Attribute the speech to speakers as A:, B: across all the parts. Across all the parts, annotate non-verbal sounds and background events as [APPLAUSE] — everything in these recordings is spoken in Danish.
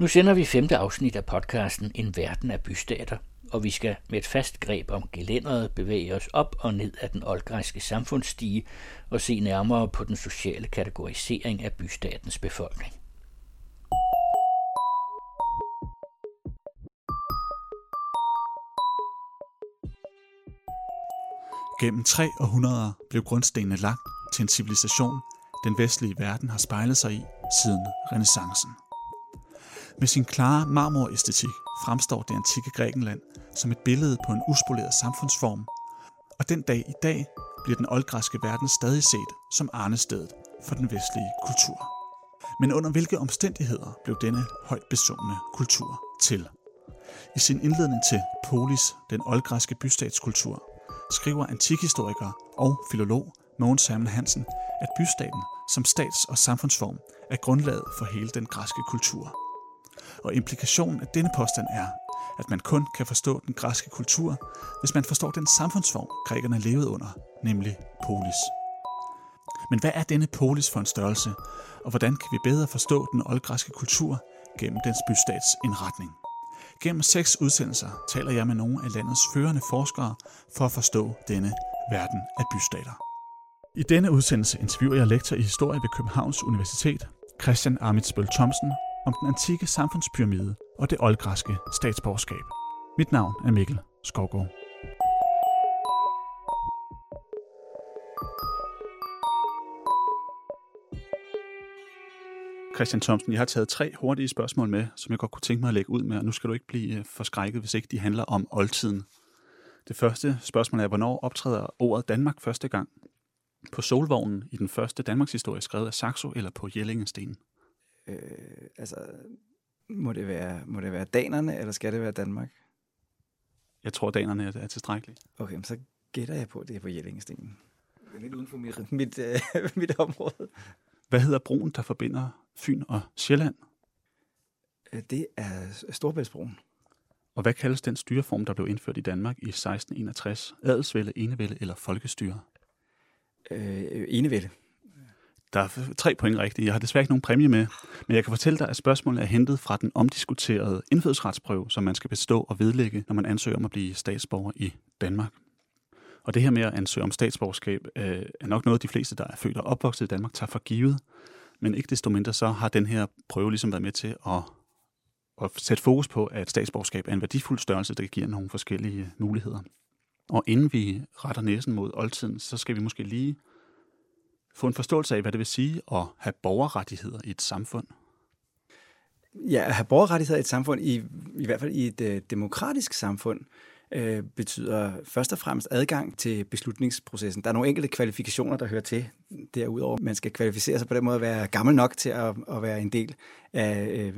A: Nu sender vi femte afsnit af podcasten En verden af bystater, og vi skal med et fast greb om gelænderet bevæge os op og ned af den oldgræske samfundsstige og se nærmere på den sociale kategorisering af bystatens befolkning.
B: Gennem tre århundreder blev grundstenene lagt til en civilisation, den vestlige verden har spejlet sig i siden renaissancen. Med sin klare marmoræstetik fremstår det antikke Grækenland som et billede på en uspoleret samfundsform, og den dag i dag bliver den oldgræske verden stadig set som arnestedet for den vestlige kultur. Men under hvilke omstændigheder blev denne højt besungne kultur til? I sin indledning til Polis, den oldgræske bystatskultur, skriver antikhistoriker og filolog Mogens Hermann Hansen, at bystaten som stats- og samfundsform er grundlaget for hele den græske kultur. Og implikationen af denne påstand er, at man kun kan forstå den græske kultur, hvis man forstår den samfundsform, grækerne levede under, nemlig polis. Men hvad er denne polis for en størrelse, og hvordan kan vi bedre forstå den oldgræske kultur gennem dens bystats indretning? Gennem seks udsendelser taler jeg med nogle af landets førende forskere for at forstå denne verden af bystater. I denne udsendelse interviewer jeg lektor i historie ved Københavns Universitet, Christian Amitsbøl Thomsen, om den antikke samfundspyramide og det oldgræske statsborgerskab. Mit navn er Mikkel Skovgaard. Christian Thomsen, jeg har taget tre hurtige spørgsmål med, som jeg godt kunne tænke mig at lægge ud med, og nu skal du ikke blive øh, forskrækket, hvis ikke de handler om oldtiden. Det første spørgsmål er, hvornår optræder ordet Danmark første gang? På solvognen i den første Danmarks historie skrevet af Saxo eller på Jellingestenen?
C: Øh, altså, må det, være, må det være danerne, eller skal det være Danmark?
B: Jeg tror, danerne er, er tilstrækkeligt.
C: Okay, så gætter jeg på, at det er på Jellingestenen. Det er lidt uden for mit, mit, øh, mit område.
B: Hvad hedder broen, der forbinder Fyn og Sjælland?
C: Øh, Det er Storbæltsbroen.
B: Og hvad kaldes den styreform, der blev indført i Danmark i 1661? Adelsvælde, enevælde eller folkestyre?
C: Øh, Enevælde.
B: Der er tre point rigtige. Jeg har desværre ikke nogen præmie med, men jeg kan fortælle dig, at spørgsmålet er hentet fra den omdiskuterede indfødsretsprøve, som man skal bestå og vedlægge, når man ansøger om at blive statsborger i Danmark. Og det her med at ansøge om statsborgerskab øh, er nok noget, de fleste, der er født og opvokset i Danmark, tager for givet. Men ikke desto mindre så har den her prøve ligesom været med til at, at sætte fokus på, at statsborgerskab er en værdifuld størrelse, der giver nogle forskellige muligheder. Og inden vi retter næsen mod oldtiden, så skal vi måske lige få en forståelse af, hvad det vil sige at have borgerrettigheder i et samfund.
C: Ja, at have borgerrettigheder i et samfund, i, i hvert fald i et øh, demokratisk samfund, øh, betyder først og fremmest adgang til beslutningsprocessen. Der er nogle enkelte kvalifikationer, der hører til derudover. Man skal kvalificere sig på den måde at være gammel nok til at, at være en del af, øh,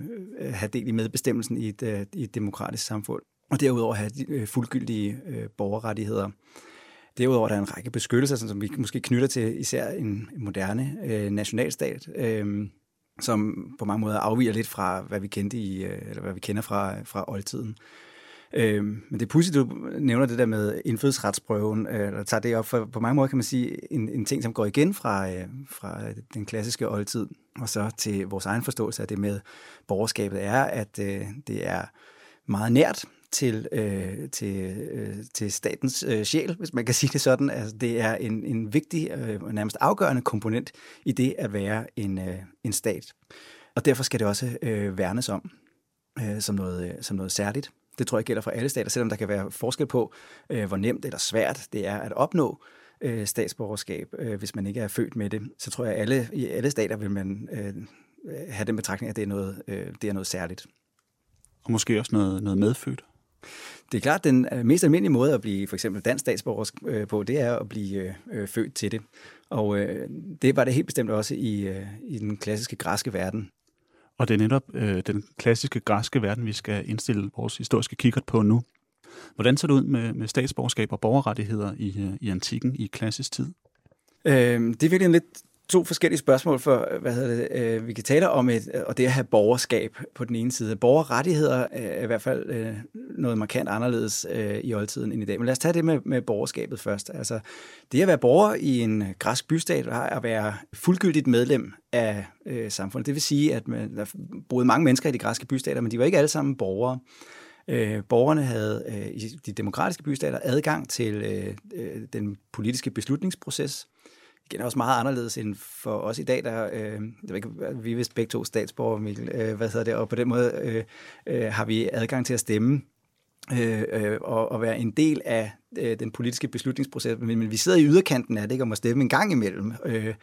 C: have del i medbestemmelsen i et, øh, i et demokratisk samfund. Og derudover have de, øh, fuldgyldige øh, borgerrettigheder. Derudover er der en række beskyttelser, som vi måske knytter til især en moderne øh, nationalstat, øh, som på mange måder afviger lidt fra, hvad vi kendte i, øh, eller hvad vi kender fra, fra oldtiden. Øh, men det er pudsigt, du nævner det der med indfødsretsprøven, øh, eller tager det op, for på mange måder kan man sige en, en ting, som går igen fra, øh, fra den klassiske oldtid, og så til vores egen forståelse af det med borgerskabet, er, at øh, det er meget nært til, øh, til, øh, til statens øh, sjæl, hvis man kan sige det sådan. Altså, det er en, en vigtig øh, nærmest afgørende komponent i det at være en, øh, en stat. Og derfor skal det også øh, værnes om øh, som, noget, øh, som noget særligt. Det tror jeg gælder for alle stater, selvom der kan være forskel på, øh, hvor nemt eller svært det er at opnå øh, statsborgerskab, øh, hvis man ikke er født med det. Så tror jeg, at alle, i alle stater vil man øh, have den betragtning, at det er noget, øh, det er noget særligt.
B: Og måske også noget, noget medfødt.
C: Det er klart, den øh, mest almindelige måde at blive for eksempel dansk statsborger øh, på, det er at blive øh, født til det. Og øh, det var det helt bestemt også i, øh, i den klassiske græske verden.
B: Og det er netop øh, den klassiske græske verden, vi skal indstille vores historiske kikkert på nu. Hvordan ser det ud med, med statsborgerskab og borgerrettigheder i, øh, i antikken, i klassisk tid?
C: Øh, det er virkelig en lidt to forskellige spørgsmål for, øh, hvad hedder det, øh, vi kan tale om, et, og det at have borgerskab på den ene side. Borgerrettigheder er i hvert fald øh, noget markant anderledes øh, i oldtiden end i dag. Men lad os tage det med, med borgerskabet først. Altså, det at være borger i en græsk bystat er at være fuldgyldigt medlem af øh, samfundet. Det vil sige, at man, der boede mange mennesker i de græske bystater, men de var ikke alle sammen borgere. Øh, borgerne havde øh, i de demokratiske bystater adgang til øh, øh, den politiske beslutningsproces. Igen er også meget anderledes end for os i dag, der øh, ikke, vi er vist begge to statsborgere, Mikkel, øh, hvad hedder det, og på den måde øh, øh, har vi adgang til at stemme øh, øh, og, og være en del af øh, den politiske beslutningsproces, men, men vi sidder i yderkanten af det, ikke, og må stemme en gang imellem. Øh,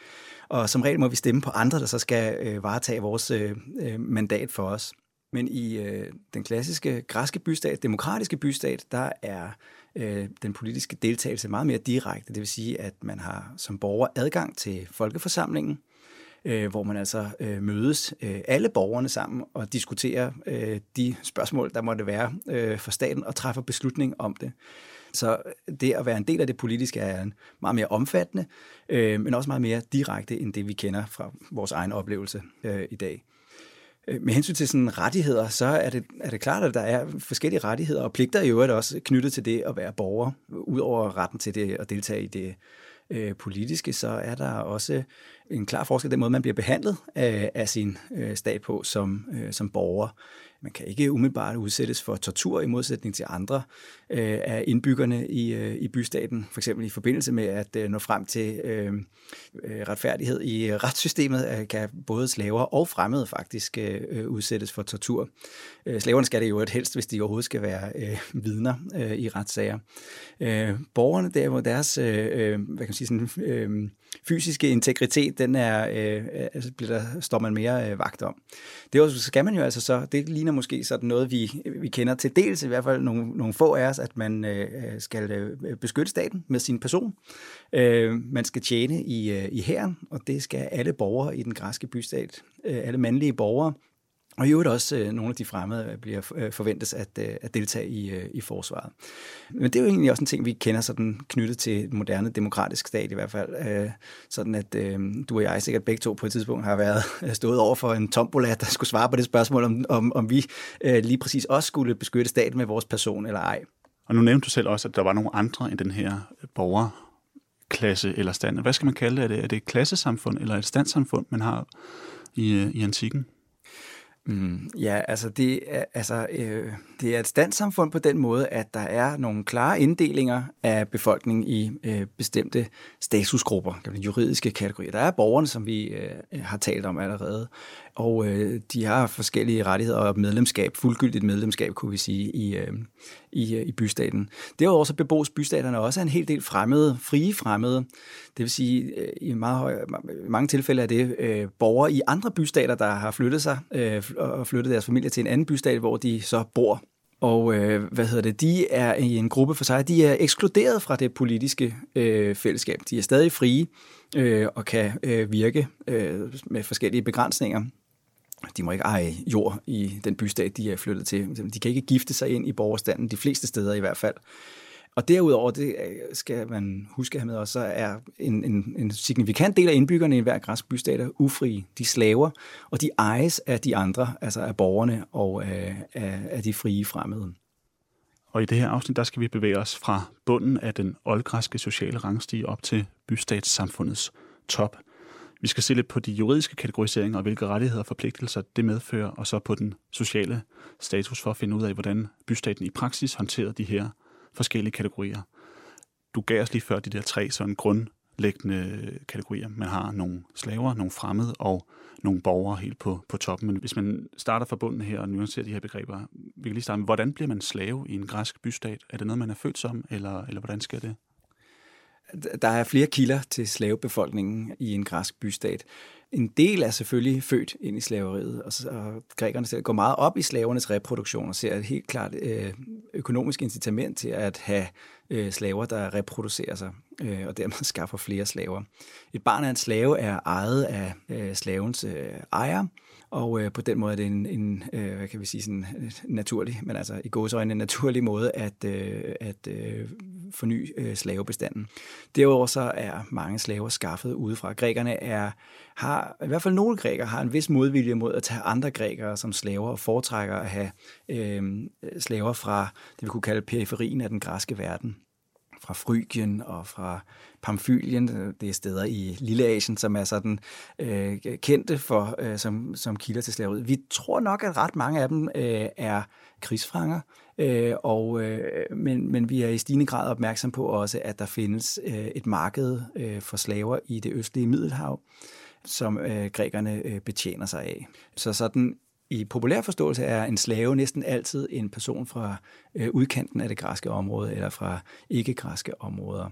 C: og som regel må vi stemme på andre, der så skal øh, varetage vores øh, øh mandat for os. Men i øh, den klassiske græske bystat, demokratiske bystat, der er øh, den politiske deltagelse meget mere direkte. Det vil sige, at man har som borger adgang til folkeforsamlingen, øh, hvor man altså øh, mødes øh, alle borgerne sammen og diskuterer øh, de spørgsmål, der måtte være øh, for staten, og træffer beslutning om det. Så det at være en del af det politiske er meget mere omfattende, øh, men også meget mere direkte end det, vi kender fra vores egen oplevelse øh, i dag. Øh, med hensyn til sådan rettigheder, så er det, er det klart, at der er forskellige rettigheder og pligter i øvrigt også knyttet til det at være borger. Udover retten til det at deltage i det øh, politiske, så er der også en klar forskel den måde, man bliver behandlet af, af sin øh, stat på som, øh, som borger. Man kan ikke umiddelbart udsættes for tortur i modsætning til andre øh, af indbyggerne i, øh, i bystaten, for eksempel i forbindelse med at øh, nå frem til øh, øh retfærdighed i øh, retssystemet, øh, kan både slaver og fremmede faktisk øh, øh udsættes for tortur. Øh, slaverne skal det jo et helst, hvis de overhovedet skal være øh, vidner øh, i retssager. Øh, borgerne derimod, deres øh, hvad kan man sige, sådan, øh, fysiske integritet, den er, øh, øh, altså bliver der, står man mere øh, vagt om. Det også, skal man jo altså så, det ligner måske sådan noget, vi, vi kender til dels, i hvert fald nogle, nogle få af os, at man øh, øh, skal øh, beskytte staten med sin person. Øh, man skal tjene i, øh, i hæren, og det skal alle borgere i den græske bystat, øh, alle mandlige borgere, og i øvrigt også øh, nogle af de fremmede øh, bliver øh, forventes at, øh, at deltage i, øh, i forsvaret. Men det er jo egentlig også en ting, vi kender sådan knyttet til et moderne demokratisk stat i hvert fald. Øh, sådan at øh, du og jeg sikkert begge to på et tidspunkt har været øh, stået over for en tombola, der skulle svare på det spørgsmål, om, om, om vi øh, lige præcis også skulle beskytte staten med vores person eller ej.
B: Og nu nævnte du selv også, at der var nogle andre end den her borgerklasse eller stand. Hvad skal man kalde det? Er det, er det et klassesamfund eller et standsamfund, man har i, øh, i antikken?
C: Mm, ja, altså, det er, altså øh, det er et standsamfund på den måde, at der er nogle klare inddelinger af befolkningen i øh, bestemte statusgrupper, juridiske kategorier. Der er borgerne, som vi øh, har talt om allerede, og øh, de har forskellige rettigheder og medlemskab, fuldgyldigt medlemskab, kunne vi sige, i, øh, i, øh, i bystaten. Derudover så bebos bystaterne også en hel del fremmede, frie fremmede. Det vil sige, øh, i meget høj, mange tilfælde er det øh, borgere i andre bystater, der har flyttet sig øh, og flyttet deres familie til en anden bystat, hvor de så bor og øh, hvad hedder det? De er i en gruppe for sig. De er ekskluderet fra det politiske øh, fællesskab. De er stadig frie øh, og kan øh, virke øh, med forskellige begrænsninger. De må ikke eje jord i den bystat, de er flyttet til. De kan ikke gifte sig ind i borgerstanden, de fleste steder i hvert fald. Og derudover, det øh, skal man huske med også, så er en, en, en signifikant del af indbyggerne i hver græsk bystat er ufrie. De slaver, og de ejes af de andre, altså af borgerne og af, af, af de frie fremmede.
B: Og i det her afsnit, der skal vi bevæge os fra bunden af den oldgræske sociale rangstige op til bystatssamfundets top. Vi skal se lidt på de juridiske kategoriseringer og hvilke rettigheder og forpligtelser det medfører, og så på den sociale status for at finde ud af, hvordan bystaten i praksis håndterer de her forskellige kategorier. Du gav os lige før de der tre sådan grundlæggende kategorier. Man har nogle slaver, nogle fremmede og nogle borgere helt på, på toppen. Men hvis man starter fra bunden her og nuancerer de her begreber, vi kan lige starte med, hvordan bliver man slave i en græsk bystat? Er det noget, man er født som, eller, eller hvordan sker det?
C: Der er flere kilder til slavebefolkningen i en græsk bystat. En del er selvfølgelig født ind i slaveriet, og, så, og grækerne selv går meget op i slavernes reproduktion og ser et helt klart øh, økonomisk incitament til at have øh, slaver, der reproducerer sig, øh, og dermed [LAUGHS] skaffer flere slaver. Et barn af en slave er ejet af øh, slavens øh, ejer, og øh, på den måde er det en, en øh, hvad kan vi sige, sådan øh, naturlig, men altså i gåsøjne en naturlig måde at, øh, at øh, forny øh, slavebestanden. Derudover så er mange slaver skaffet udefra. Grækerne er, har, i hvert fald nogle grækere har en vis modvilje mod at tage andre grækere som slaver og foretrækker at have øh, slaver fra det vi kunne kalde periferien af den græske verden fra Frygien og fra Pamfylien. Det er steder i Lilleasien, som er sådan øh, kendte for, øh, som, som kilder til slaveriet. Vi tror nok, at ret mange af dem øh, er krigsfanger, øh, og, øh, men, men vi er i stigende grad opmærksom på også, at der findes øh, et marked øh, for slaver i det østlige Middelhav, som øh, grækerne øh, betjener sig af. Så sådan i populær forståelse er en slave næsten altid en person fra øh, udkanten af det græske område eller fra ikke-græske områder.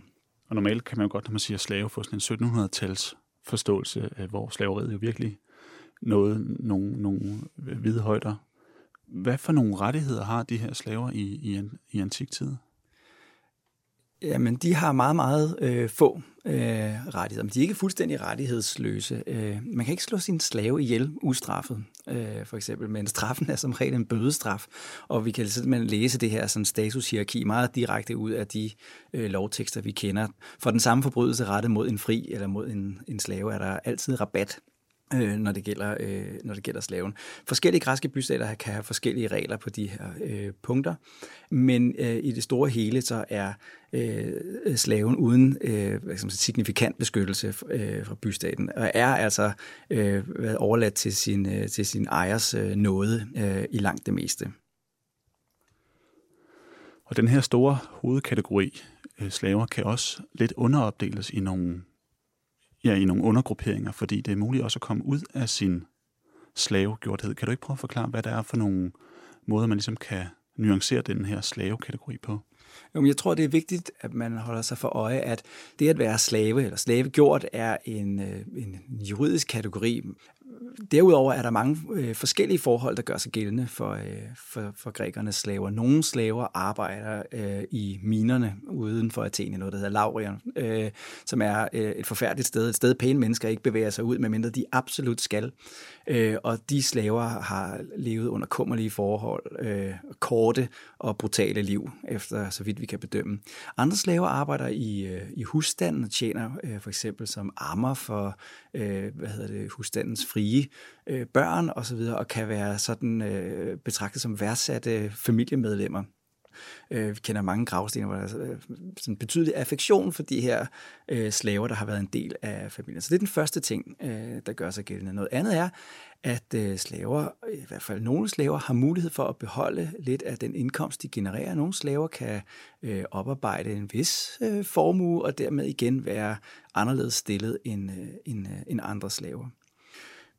B: Og normalt kan man jo godt, når man siger slave, få sådan en 1700-tals forståelse, hvor slaveriet jo virkelig nåede nogle, nogle hvide højder. Hvad for nogle rettigheder har de her slaver i, i, i antiktiden?
C: Jamen, de har meget, meget øh, få øh, rettigheder, men de er ikke fuldstændig rettighedsløse. Øh, man kan ikke slå sin slave ihjel ustraffet, øh, for eksempel, men straffen er som regel en bødestraf, og vi kan simpelthen læse det her sådan statushierarki meget direkte ud af de øh, lovtekster, vi kender. For den samme forbrydelse rettet mod en fri eller mod en, en slave er der altid rabat øh, når, det gælder, øh, når det gælder slaven. Forskellige græske bystater kan have forskellige regler på de her øh, punkter, men øh, i det store hele så er øh, slaven uden øh, hvad skal man sige, signifikant beskyttelse øh, fra bystaten, og er altså øh, overladt til sin, øh, til sin ejers øh, nåde øh, i langt det meste.
B: Og den her store hovedkategori øh, slaver kan også lidt underopdeles i nogle ja, i nogle undergrupperinger, fordi det er muligt også at komme ud af sin slavegjorthed. Kan du ikke prøve at forklare, hvad der er for nogle måder, man ligesom kan nuancere den her slavekategori på?
C: Jo, men jeg tror, det er vigtigt, at man holder sig for øje, at det at være slave eller slavegjort er en, øh, en juridisk kategori. Derudover er der mange øh, forskellige forhold, der gør sig gældende for, øh, for, for grækernes slaver. Nogle slaver arbejder øh, i minerne uden for Athen, noget der hedder Laurion, øh, som er øh, et forfærdeligt sted, et sted pæne mennesker ikke bevæger sig ud, medmindre de absolut skal. Øh, og de slaver har levet under kummerlige forhold, øh, korte og brutale liv, efter så vidt vi kan bedømme. Andre slaver arbejder i, øh, i husstanden og tjener øh, for eksempel som ammer for øh, hvad hedder det, husstandens frie øh, børn osv., og, og kan være sådan øh, betragtet som værdsatte familiemedlemmer. Øh, vi kender mange gravsten, hvor der er øh, sådan en betydelig affektion for de her øh, slaver, der har været en del af familien. Så det er den første ting, øh, der gør sig gældende. Noget andet er, at øh, slaver, i hvert fald nogle slaver, har mulighed for at beholde lidt af den indkomst, de genererer. Nogle slaver kan øh, oparbejde en vis øh, formue, og dermed igen være anderledes stillet end, øh, end, øh, end andre slaver.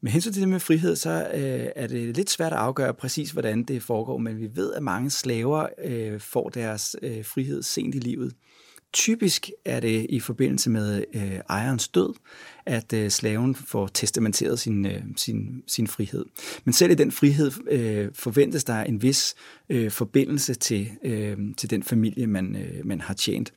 C: Med hensyn til det med frihed, så øh, er det lidt svært at afgøre præcis, hvordan det foregår, men vi ved, at mange slaver øh, får deres øh, frihed sent i livet. Typisk er det i forbindelse med øh, ejerens død, at øh, slaven får testamenteret sin, øh, sin, sin frihed. Men selv i den frihed øh, forventes der en vis øh, forbindelse til, øh, til den familie, man, øh, man har tjent.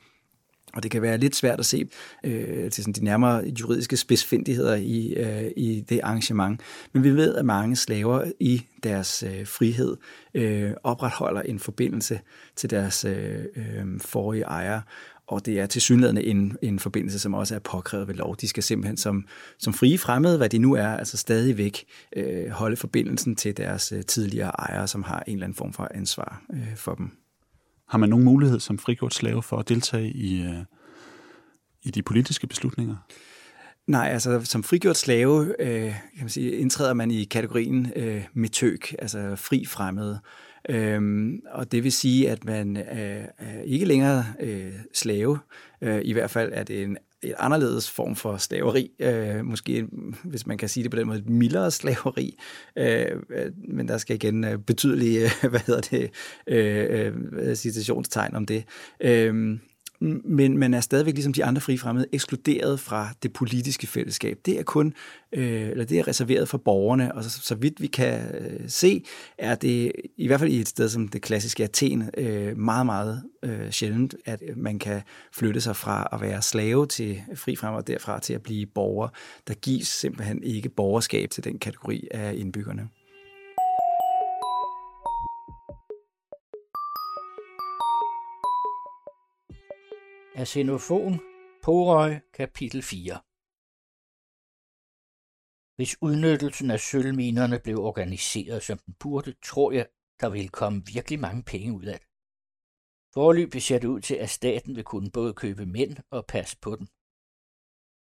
C: Og det kan være lidt svært at se øh, til sådan de nærmere juridiske spidsfindigheder i, øh, i det arrangement. Men vi ved, at mange slaver i deres øh, frihed øh, opretholder en forbindelse til deres øh, øh, forrige ejere. Og det er til synligheden en, en forbindelse, som også er påkrævet ved lov. De skal simpelthen som, som frie fremmede, hvad de nu er, altså stadigvæk øh, holde forbindelsen til deres øh, tidligere ejere, som har en eller anden form for ansvar øh, for dem.
B: Har man nogen mulighed som frigjort slave for at deltage i, øh, i de politiske beslutninger?
C: Nej, altså som frigjort slave øh, kan man sige, indtræder man i kategorien øh, metøk, altså fri fremmede. Øhm, og det vil sige, at man øh, er ikke længere øh, slave. Øh, I hvert fald er det en et anderledes form for slaveri, øh, måske, hvis man kan sige det på den måde, et mildere slaveri, øh, øh men der skal igen øh, betydelige, [LAUGHS] hvad hedder det, øh, øh, citationstegn om det. Øh, men man er stadigvæk ligesom de andre frifremmede ekskluderet fra det politiske fællesskab. Det er kun, øh, eller det er reserveret for borgerne, og så, så vidt vi kan øh, se, er det i hvert fald i et sted som det klassiske Athen øh, meget, meget øh, sjældent, at man kan flytte sig fra at være slave til frifremmer og derfra til at blive borger. Der gives simpelthen ikke borgerskab til den kategori af indbyggerne.
A: Af Xenofon, Porøj, kapitel 4. Hvis udnyttelsen af sølvminerne blev organiseret som den burde, tror jeg, der vil komme virkelig mange penge ud af det. Forløbig ser det ud til, at staten vil kunne både købe mænd og passe på dem.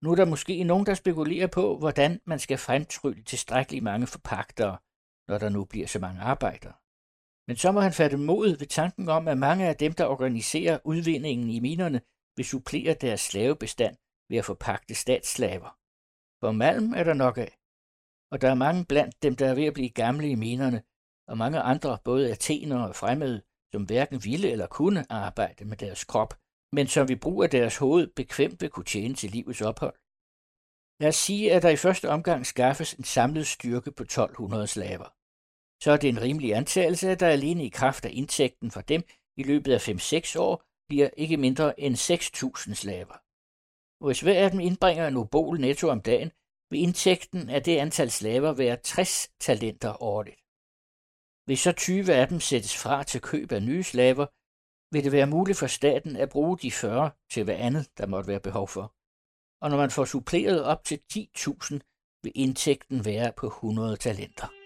A: Nu er der måske nogen, der spekulerer på, hvordan man skal fremtrylle tilstrækkeligt mange forpagtere, når der nu bliver så mange arbejdere. Men så må han fatte mod ved tanken om, at mange af dem, der organiserer udvindingen i minerne, vil supplere deres slavebestand ved at forpagte statsslaver. For malm er der nok af, og der er mange blandt dem, der er ved at blive gamle i minerne, og mange andre, både athenere og fremmede, som hverken ville eller kunne arbejde med deres krop, men som vi bruger deres hoved bekvemt vil kunne tjene til livets ophold. Lad os sige, at der i første omgang skaffes en samlet styrke på 1200 slaver. Så er det en rimelig antagelse, at der alene i kraft af indtægten fra dem i løbet af 5-6 år bliver ikke mindre end 6.000 slaver. Hvis hver af dem indbringer en obol netto om dagen, vil indtægten af det antal slaver være 60 talenter årligt. Hvis så 20 af dem sættes fra til køb af nye slaver, vil det være muligt for staten at bruge de 40 til hvad andet, der måtte være behov for. Og når man får suppleret op til 10.000, vil indtægten være på 100 talenter.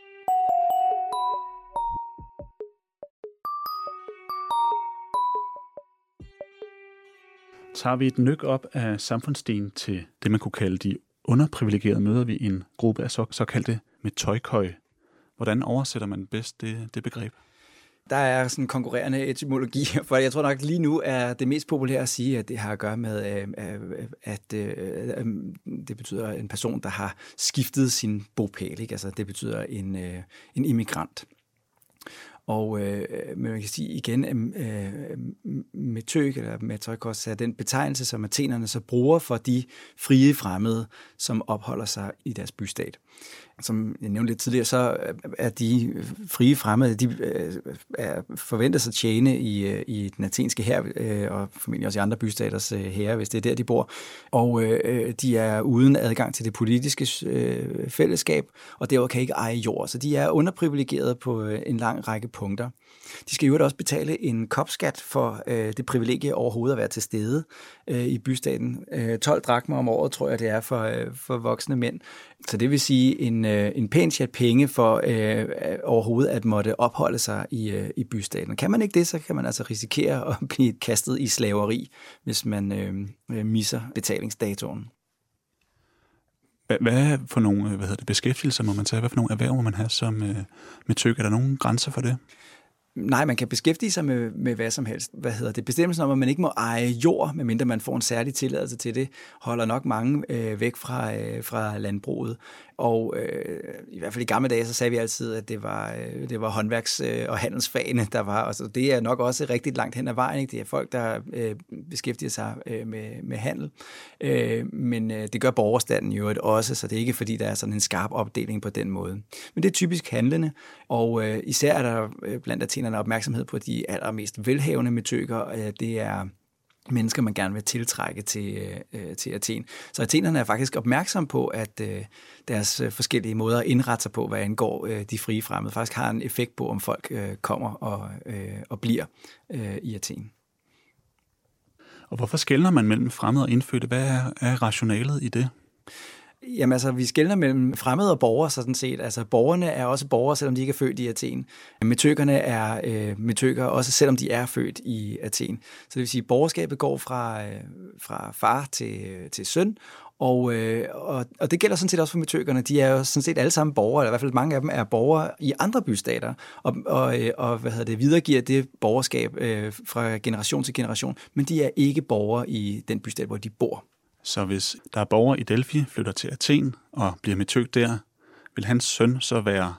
B: Tager vi et nyk op af samfundsstigen til det, man kunne kalde de underprivilegerede, møder vi en gruppe af så, såkaldte metøjkøj. Hvordan oversætter man bedst det, det begreb?
C: Der er sådan konkurrerende etymologi, [LAUGHS] for jeg tror nok lige nu er det mest populære at sige, at det har at gøre med, øh, øh, at øh, det betyder en person, der har skiftet sin bopæl. Ikke? Altså, det betyder en, en immigrant. Og øh, men man kan sige igen, at øh, metøk eller metrikos er den betegnelse, som athenerne så bruger for de frie fremmede, som opholder sig i deres bystat som jeg nævnte lidt tidligere, så er de frie fremmede, de øh, er forventet at tjene i, øh, i den athenske her, øh, og formentlig også i andre bystaters herre, hvis det er der, de bor. Og de er uden adgang til det politiske fællesskab, og derfor kan ikke eje jord. Så de er underprivilegeret på en lang række punkter. De skal jo også betale en kopskat for øh, det privilegie overhovedet at være til stede øh, i bystaten. Øh, 12 drakmer om året, tror jeg, det er for, øh, for voksne mænd. Så det vil sige en, øh, en pæn chat penge for øh, øh, overhovedet at måtte opholde sig i, øh, i bystaten. Kan man ikke det, så kan man altså risikere [LAUGHS] at blive kastet i slaveri, hvis man øh, øh misser betalingsdatoen.
B: Hvad for nogle hvad hedder det, beskæftigelser må man tage? Hvad for nogle erhverv må man have som øh, med tyk? Er der nogen grænser for det?
C: Nej, man kan beskæftige sig med, med hvad som helst. Hvad hedder det? Bestemmelsen om, at man ikke må eje jord, medmindre man får en særlig tilladelse til det, holder nok mange øh, væk fra, øh, fra landbruget. Og øh, i hvert fald i gamle dage, så sagde vi altid, at det var, øh, det var håndværks- øh, og handelsfagene, der var. Altså, det er nok også rigtig langt hen ad vejen. Ikke? Det er folk, der øh, beskæftiger sig øh, med, med handel. Øh, men øh, det gør borgerstanden jo også, så det er ikke fordi, der er sådan en skarp opdeling på den måde. Men det er typisk handlende, og øh, især er der øh, blandt athenerne opmærksomhed på de allermest velhavende metøker. Øh, det er mennesker, man gerne vil tiltrække til, øh, til Athen. Så athenerne er faktisk opmærksom på, at øh, deres øh, forskellige måder at indrette sig på, hvad angår øh, de frie fremmede, faktisk har en effekt på, om folk øh, kommer og, øh, og bliver øh, i Athen.
B: Og hvorfor skældner man mellem fremmede og indfødte? Hvad er, er rationalet i det?
C: Jamen altså, vi skældner mellem fremmede og borgere sådan set. Altså, borgerne er også borgere, selvom de ikke er født i Athen. Metøkerne er øh, metøker, også selvom de er født i Athen. Så det vil sige, at borgerskabet går fra, øh, fra far til, til søn, og, øh, og, og det gælder sådan set også for metøkerne. De er jo sådan set alle sammen borgere, eller i hvert fald mange af dem er borgere i andre bystater, og, og, øh, og hvad hedder det, videregiver det borgerskab øh, fra generation til generation, men de er ikke borgere i den bystat, hvor de bor.
B: Så hvis der er borgere i Delphi, flytter til Athen og bliver metøgt der, vil hans søn så være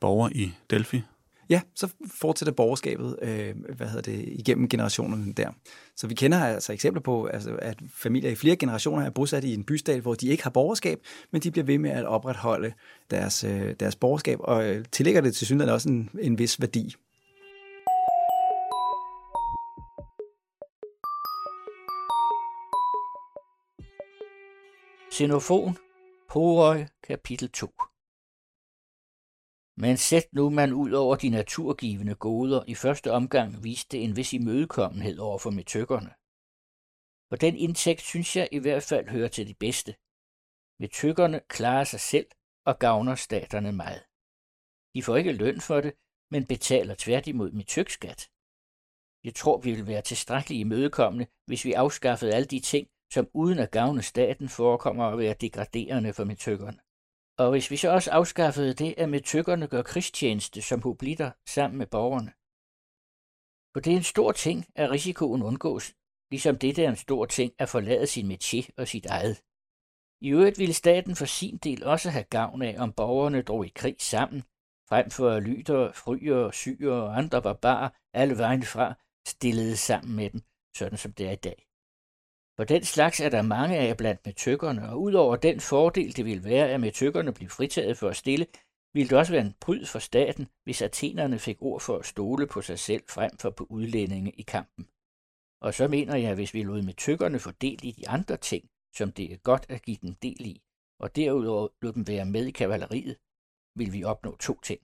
B: borger i Delphi?
C: ja, så fortsætter borgerskabet øh, hvad hedder det, igennem generationerne der. Så vi kender altså eksempler på, altså, at familier i flere generationer er bosat i en bystat, hvor de ikke har borgerskab, men de bliver ved med at opretholde deres, øh, deres borgerskab, og øh, tillægger det til synligheden også en, en vis værdi.
A: Xenofon, Porøg, kapitel 2 men sæt nu man ud over de naturgivende goder i første omgang viste en vis imødekommenhed over for metykkerne. For den indtægt synes jeg i hvert fald hører til de bedste. Metykkerne klarer sig selv og gavner staterne meget. De får ikke løn for det, men betaler tværtimod metykskat. Jeg tror, vi vil være tilstrækkeligt imødekommende, hvis vi afskaffede alle de ting, som uden at gavne staten forekommer at være degraderende for metykkerne. Og hvis vi så også afskaffede det, at med tykkerne gør krigstjeneste som hoblitter sammen med borgerne. For det er en stor ting, at risikoen undgås, ligesom det er en stor ting at forlade sin metier og sit eget. I øvrigt ville staten for sin del også have gavn af, om borgerne drog i krig sammen, frem for at lytter, fryer, syre og andre barbarer alle vejen fra stillede sammen med dem, sådan som det er i dag. For den slags er der mange af blandt metykkerne, og udover den fordel, det vil være, at metykkerne bliver fritaget for at stille, ville det også være en pryd for staten, hvis athenerne fik ord for at stole på sig selv frem for på udlændinge i kampen. Og så mener jeg, at hvis vi lod metykkerne få del i de andre ting, som det er godt at give dem del i, og derudover lod dem være med i kavaleriet, vil vi opnå to ting.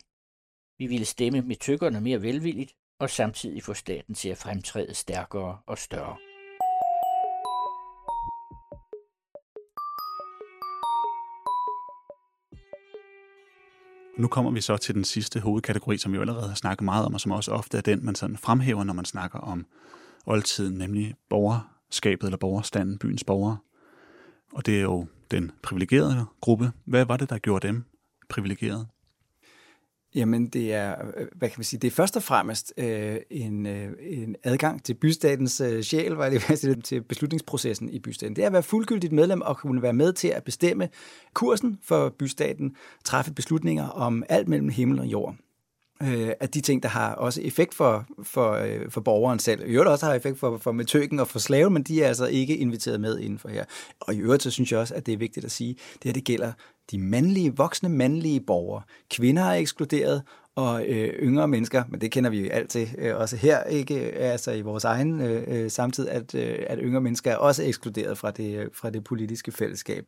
A: Vi ville stemme med tykkerne mere velvilligt, og samtidig få staten til at fremtræde stærkere og større.
B: Nu kommer vi så til den sidste hovedkategori, som vi jo allerede har snakket meget om, og som også ofte er den, man sådan fremhæver, når man snakker om oldtiden, nemlig borgerskabet eller borgerstanden, byens borgere. Og det er jo den privilegerede gruppe. Hvad var det, der gjorde dem privilegerede?
C: Jamen, det er, øh, hvad kan man sige, det er først og fremmest øh, en, øh, en adgang til bystatens øh, sjæl, var det [LAUGHS] til beslutningsprocessen i bystaten. Det er at være fuldgyldigt medlem og kunne være med til at bestemme kursen for bystaten, træffe beslutninger om alt mellem himmel og jord øh, af de ting, der har også effekt for, for, øh, for borgeren selv. I øvrigt også har effekt for, for metøken og for slaven, men de er altså ikke inviteret med inden for her. Og i øvrigt så synes jeg også, at det er vigtigt at sige, det her det gælder de mandlige, voksne mandlige borgere. Kvinder er ekskluderet, og øh, yngre mennesker, men det kender vi jo altid, øh, også her, ikke altså i vores egen øh, øh, samtid, at, øh, at yngre mennesker er også ekskluderet fra det, øh, fra det politiske fællesskab.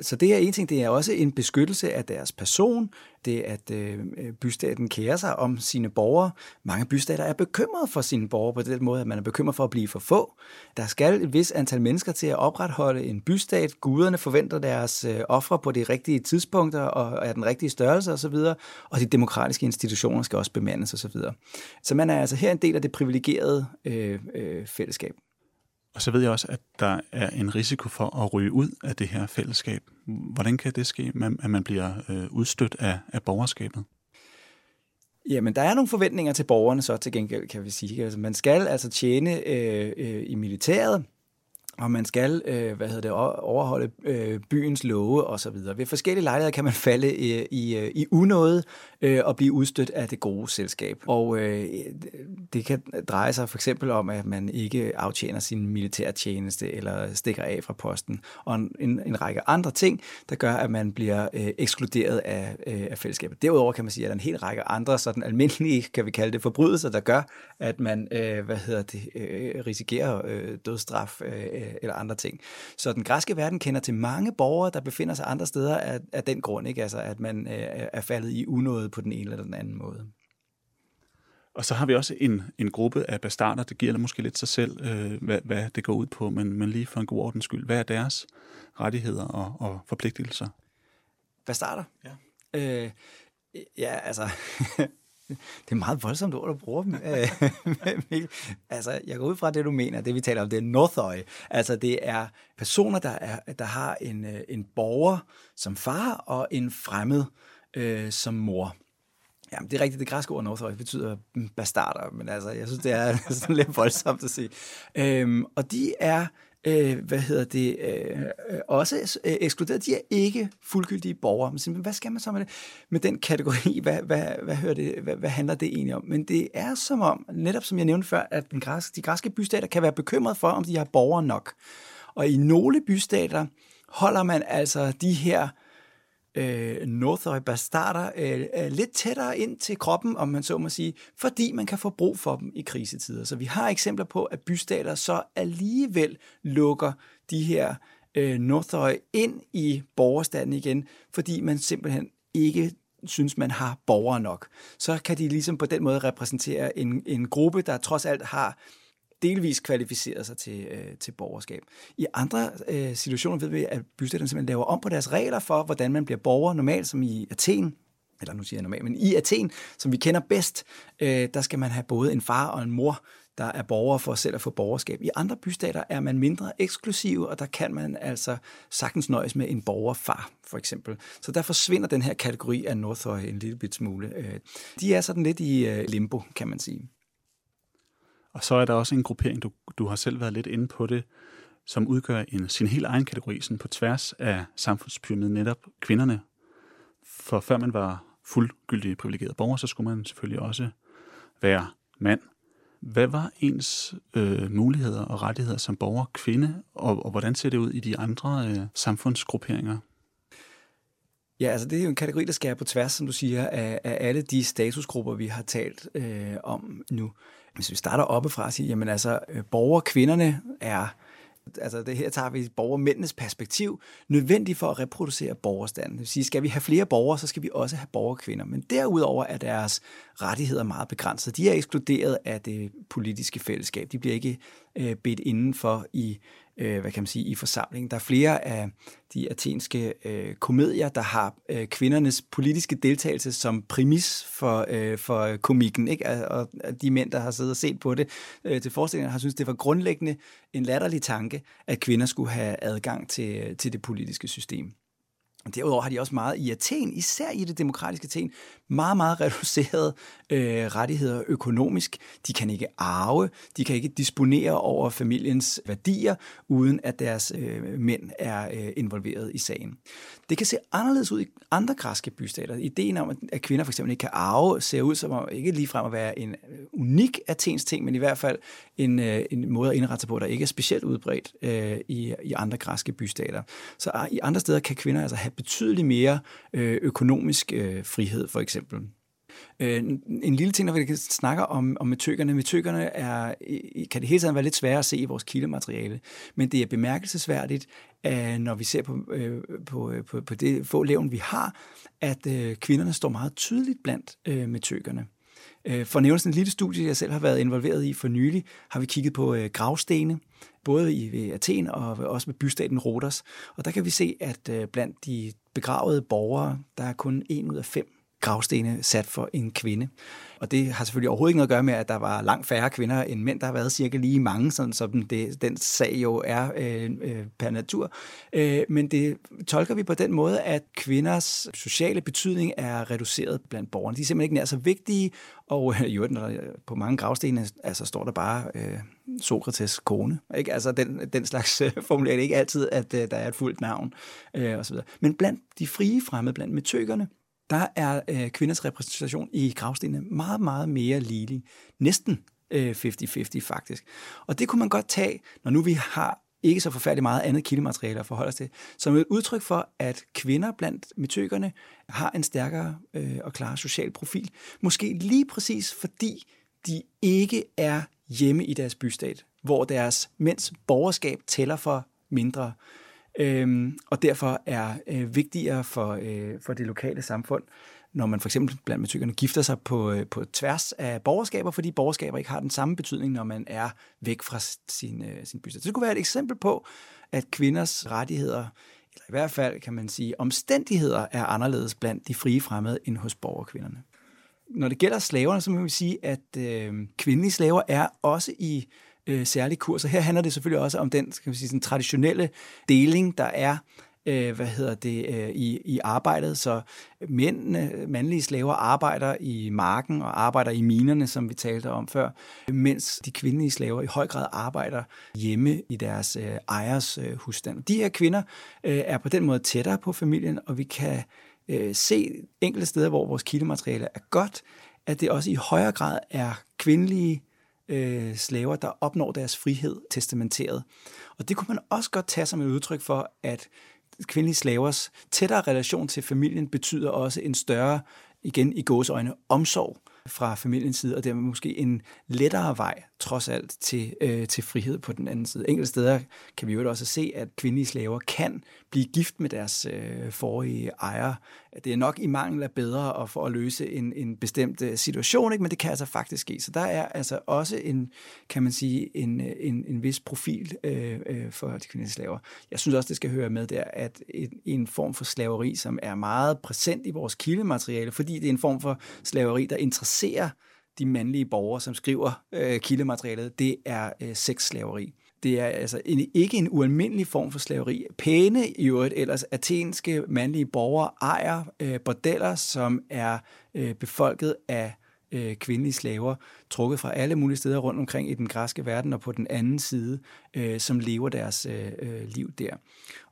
C: Så det er en ting, det er også en beskyttelse af deres person, det at øh, bystaten kærer sig om sine borgere. Mange bystater er bekymrede for sine borgere på den måde, at man er bekymret for at blive for få. Der skal et vis antal mennesker til at opretholde en bystat. Guderne forventer deres øh, ofre på de rigtige tidspunkter og er den rigtige størrelse osv., og de demokratiske institutioner skal også bemandes osv. Så, så man er altså her en del af det privilegerede øh, øh, fællesskab.
B: Og så ved jeg også, at der er en risiko for at ryge ud af det her fællesskab. Hvordan kan det ske, at man bliver øh, udstødt af, af borgerskabet?
C: Jamen, der er nogle forventninger til borgerne så til gengæld, kan vi sige. Altså, man skal altså tjene øh, øh, i militæret, og man skal øh, hvad hedder det, overholde øh, byens love og så videre. Ved forskellige lejligheder kan man falde øh, i, i, i unåde øh, og blive udstødt af det gode selskab. Og øh, det kan dreje sig for eksempel om, at man ikke aftjener sin militærtjeneste eller stikker af fra posten, og en, en række andre ting, der gør, at man bliver øh, ekskluderet af, øh, af fællesskabet. Derudover kan man sige, at der er en hel række andre sådan almindelige, kan vi kalde det, forbrydelser, der gør, at man øh, hvad hedder det, øh, risikerer øh, dødsstraf øh, eller andre ting. Så den græske verden kender til mange borgere, der befinder sig andre steder af, af den grund, ikke? Altså, at man øh, er faldet i unåde på den ene eller den anden måde.
B: Og så har vi også en, en gruppe af bastarder, det giver måske lidt sig selv, øh, hvad, hvad det går ud på, men, men lige for en god ordens skyld, hvad er deres rettigheder og, og forpligtelser?
C: Bastarder? Ja. Øh, ja, altså, [LAUGHS] det er meget voldsomt ord, du bruger øh, [LAUGHS] dem. Altså, jeg går ud fra det, du mener, det vi taler om, det er Northøj. Altså, det er personer, der, er, der har en, øh, en borger som far og en fremmed øh, som mor. Jamen, det er rigtigt. Det græske ord Northøj betyder bastarder, men altså, jeg synes, det er [LAUGHS] sådan lidt voldsomt at sige. Øhm, og de er øh, hvad hedder det, øh, øh, også øh, ekskluderet. De er ikke fuldgyldige borgere. Men hvad skal man så med, det? med den kategori? [LAUGHS] Hvad, hvad, hvad, hører det, hvad, hvad handler det egentlig om? Men det er som om, netop som jeg nævnte før, at den græske, de græske bystater kan være bekymret for, om de har borgere nok. Og i nogle bystater holder man altså de her øh, Øh, Northøj bastarder øh, øh, lidt tættere ind til kroppen, om man så må sige, fordi man kan få brug for dem i krisetider. Så vi har eksempler på, at bystater så alligevel lukker de her øh, Northøj ind i borgerstanden igen, fordi man simpelthen ikke synes, man har borgere nok. Så kan de ligesom på den måde repræsentere en, en gruppe, der trods alt har delvis kvalificeret sig til, øh, til borgerskab. I andre øh, situationer ved vi, at bystaterne simpelthen laver om på deres regler for, hvordan man bliver borger normalt, som i Athen, eller nu siger jeg normalt, men i Athen, som vi kender bedst, øh, der skal man have både en far og en mor, der er borgere for selv at få borgerskab. I andre bystater er man mindre eksklusiv, og der kan man altså sagtens nøjes med en borgerfar, for eksempel. Så der forsvinder den her kategori af Northøj en lille bit smule. Øh, de er sådan lidt i øh, limbo, kan man sige.
B: Og så er der også en gruppering, du, du har selv været lidt inde på det, som udgør en, sin helt egen kategori sådan på tværs af samfundspyramiden, netop kvinderne. For før man var fuldgyldig privilegeret borger, så skulle man selvfølgelig også være mand. Hvad var ens øh, muligheder og rettigheder som borger kvinde, og, og hvordan ser det ud i de andre øh, samfundsgrupperinger?
C: Ja, altså det er jo en kategori, der skærer på tværs, som du siger, af, af alle de statusgrupper, vi har talt øh, om nu. Hvis vi starter oppefra og siger, jamen altså, øh, borgerkvinderne er altså det her tager vi borgermændenes perspektiv, nødvendigt for at reproducere borgerstanden. Det vil sige, skal vi have flere borgere, så skal vi også have borgerkvinder. Men derudover er deres rettigheder meget begrænsede. De er ekskluderet af det politiske fællesskab. De bliver ikke øh, bedt indenfor i øh, hvad kan man sige, i forsamlingen. Der er flere af de athenske øh, komedier, der har øh, kvindernes politiske deltagelse som præmis for, øh, for komikken. Ikke? Og de mænd, der har siddet og set på det øh, til forestillingen, har synes det var grundlæggende en latterlig tanke, at kvinder skulle have adgang til, til det politiske system. Derudover har de også meget i Athen, især i det demokratiske Athen, meget, meget [LAUGHS] reducerede øh, rettigheder økonomisk. De kan ikke arve, de kan ikke disponere over familiens værdier, uden at deres øh, mænd er øh, involveret i sagen. Det kan se anderledes ud i andre græske bystater. Ideen om, at kvinder for eksempel ikke kan arve, ser ud som om ikke ligefrem at være en øh, unik Athens ting, men i hvert fald en, øh, en måde at indrette sig på, der ikke er specielt udbredt øh, i, i andre græske bystater. Så øh, i andre steder kan kvinder altså have betydeligt mere øh, økonomisk øh, frihed, for eksempel. Øh, en lille ting, når vi snakker om, om metøkkerne. Metøkkerne er, kan det hele tiden være lidt svære at se i vores kildemateriale, men det er bemærkelsesværdigt, at når vi ser på, øh, på, øh, på, på det få levn, vi har, at øh, kvinderne står meget tydeligt blandt øh, øh for at nævne sådan lille studie, jeg selv har været involveret i for nylig, har vi kigget på øh, gravstene, både i ved Athen og også med bystaten Rhodos. Og der kan vi se, at øh, blandt de begravede borgere, der er kun en ud af fem gravstene sat for en kvinde. Og det har selvfølgelig overhovedet ikke noget at gøre med, at der var langt færre kvinder end mænd. Der har været cirka lige mange, sådan som det, den sag jo er øh, øh, per natur. Øh, men det tolker vi på den måde, at kvinders sociale betydning er reduceret blandt borgerne. De er simpelthen ikke nær så vigtige, og øh, jo, når der, øh, på mange gravstene altså, står der bare øh, Sokrates kone. Ikke? Altså den, den slags øh, formulering. Ikke altid, at øh, der er et fuldt navn øh, osv. Men blandt de frie fremmede, blandt metøkerne, der er øh, kvinders repræsentation i gravstenene meget, meget mere ligelig. Næsten øh, 50-50 faktisk. Og det kunne man godt tage, når nu vi har ikke så forfærdeligt meget andet kildemateriale at forholde os til, som et udtryk for, at kvinder blandt metøkerne har en stærkere øh, og klar social profil. Måske lige præcis fordi de ikke er hjemme i deres bystat, hvor deres mænds borgerskab tæller for mindre øhm, og derfor er øh, vigtigere for, øh, for det lokale samfund, når man for eksempel blandt metykerne gifter sig på, øh, på tværs af borgerskaber, fordi borgerskaber ikke har den samme betydning, når man er væk fra sin, øh, sin bystat. Så det kunne være et eksempel på, at kvinders rettigheder, eller i hvert fald kan man sige, omstændigheder er anderledes blandt de frie fremmede end hos borgerkvinderne. Når det gælder slaverne, så må vi sige, at øh, kvindelige slaver er også i øh, særlige kurser. Her handler det selvfølgelig også om den skal vi sige, sådan, traditionelle deling, der er øh, hvad hedder det, øh, i, i arbejdet. Så mændene, mandlige slaver arbejder i marken og arbejder i minerne, som vi talte om før, mens de kvindelige slaver i høj grad arbejder hjemme i deres øh, ejers øh, husstand. De her kvinder øh, er på den måde tættere på familien, og vi kan øh, se enkelte steder, hvor vores kildemateriale er godt, at det også i højere grad er kvindelige øh, slaver, der opnår deres frihed testamenteret. Og det kunne man også godt tage som et udtryk for, at kvindelige slavers tættere relation til familien betyder også en større, igen i gåsøjne, omsorg fra familiens side, og det er måske en lettere vej, trods alt, til, øh, til frihed på den anden side. Enkelte steder kan vi jo også se, at kvindelige slaver kan blive gift med deres øh, forrige ejer. Det er nok i mangel af bedre og for at løse en, en bestemt øh, situation, ikke? men det kan altså faktisk ske. Så der er altså også en, kan man sige, en, øh, en, en vis profil øh, øh, for de kvindelige slaver. Jeg synes også, det skal høre med der, at en, en form for slaveri, som er meget præsent i vores kildemateriale, fordi det er en form for slaveri, der interesserer de mandlige borgere, som skriver øh, kildematerialet, det er øh, sexslaveri. Det er altså en, ikke en ualmindelig form for slaveri. Pæne i øvrigt ellers athenske mandlige borgere ejer øh, bordeller, som er øh, befolket af øh, kvindelige slaver, trukket fra alle mulige steder rundt omkring i den græske verden og på den anden side, øh, som lever deres øh, øh liv der.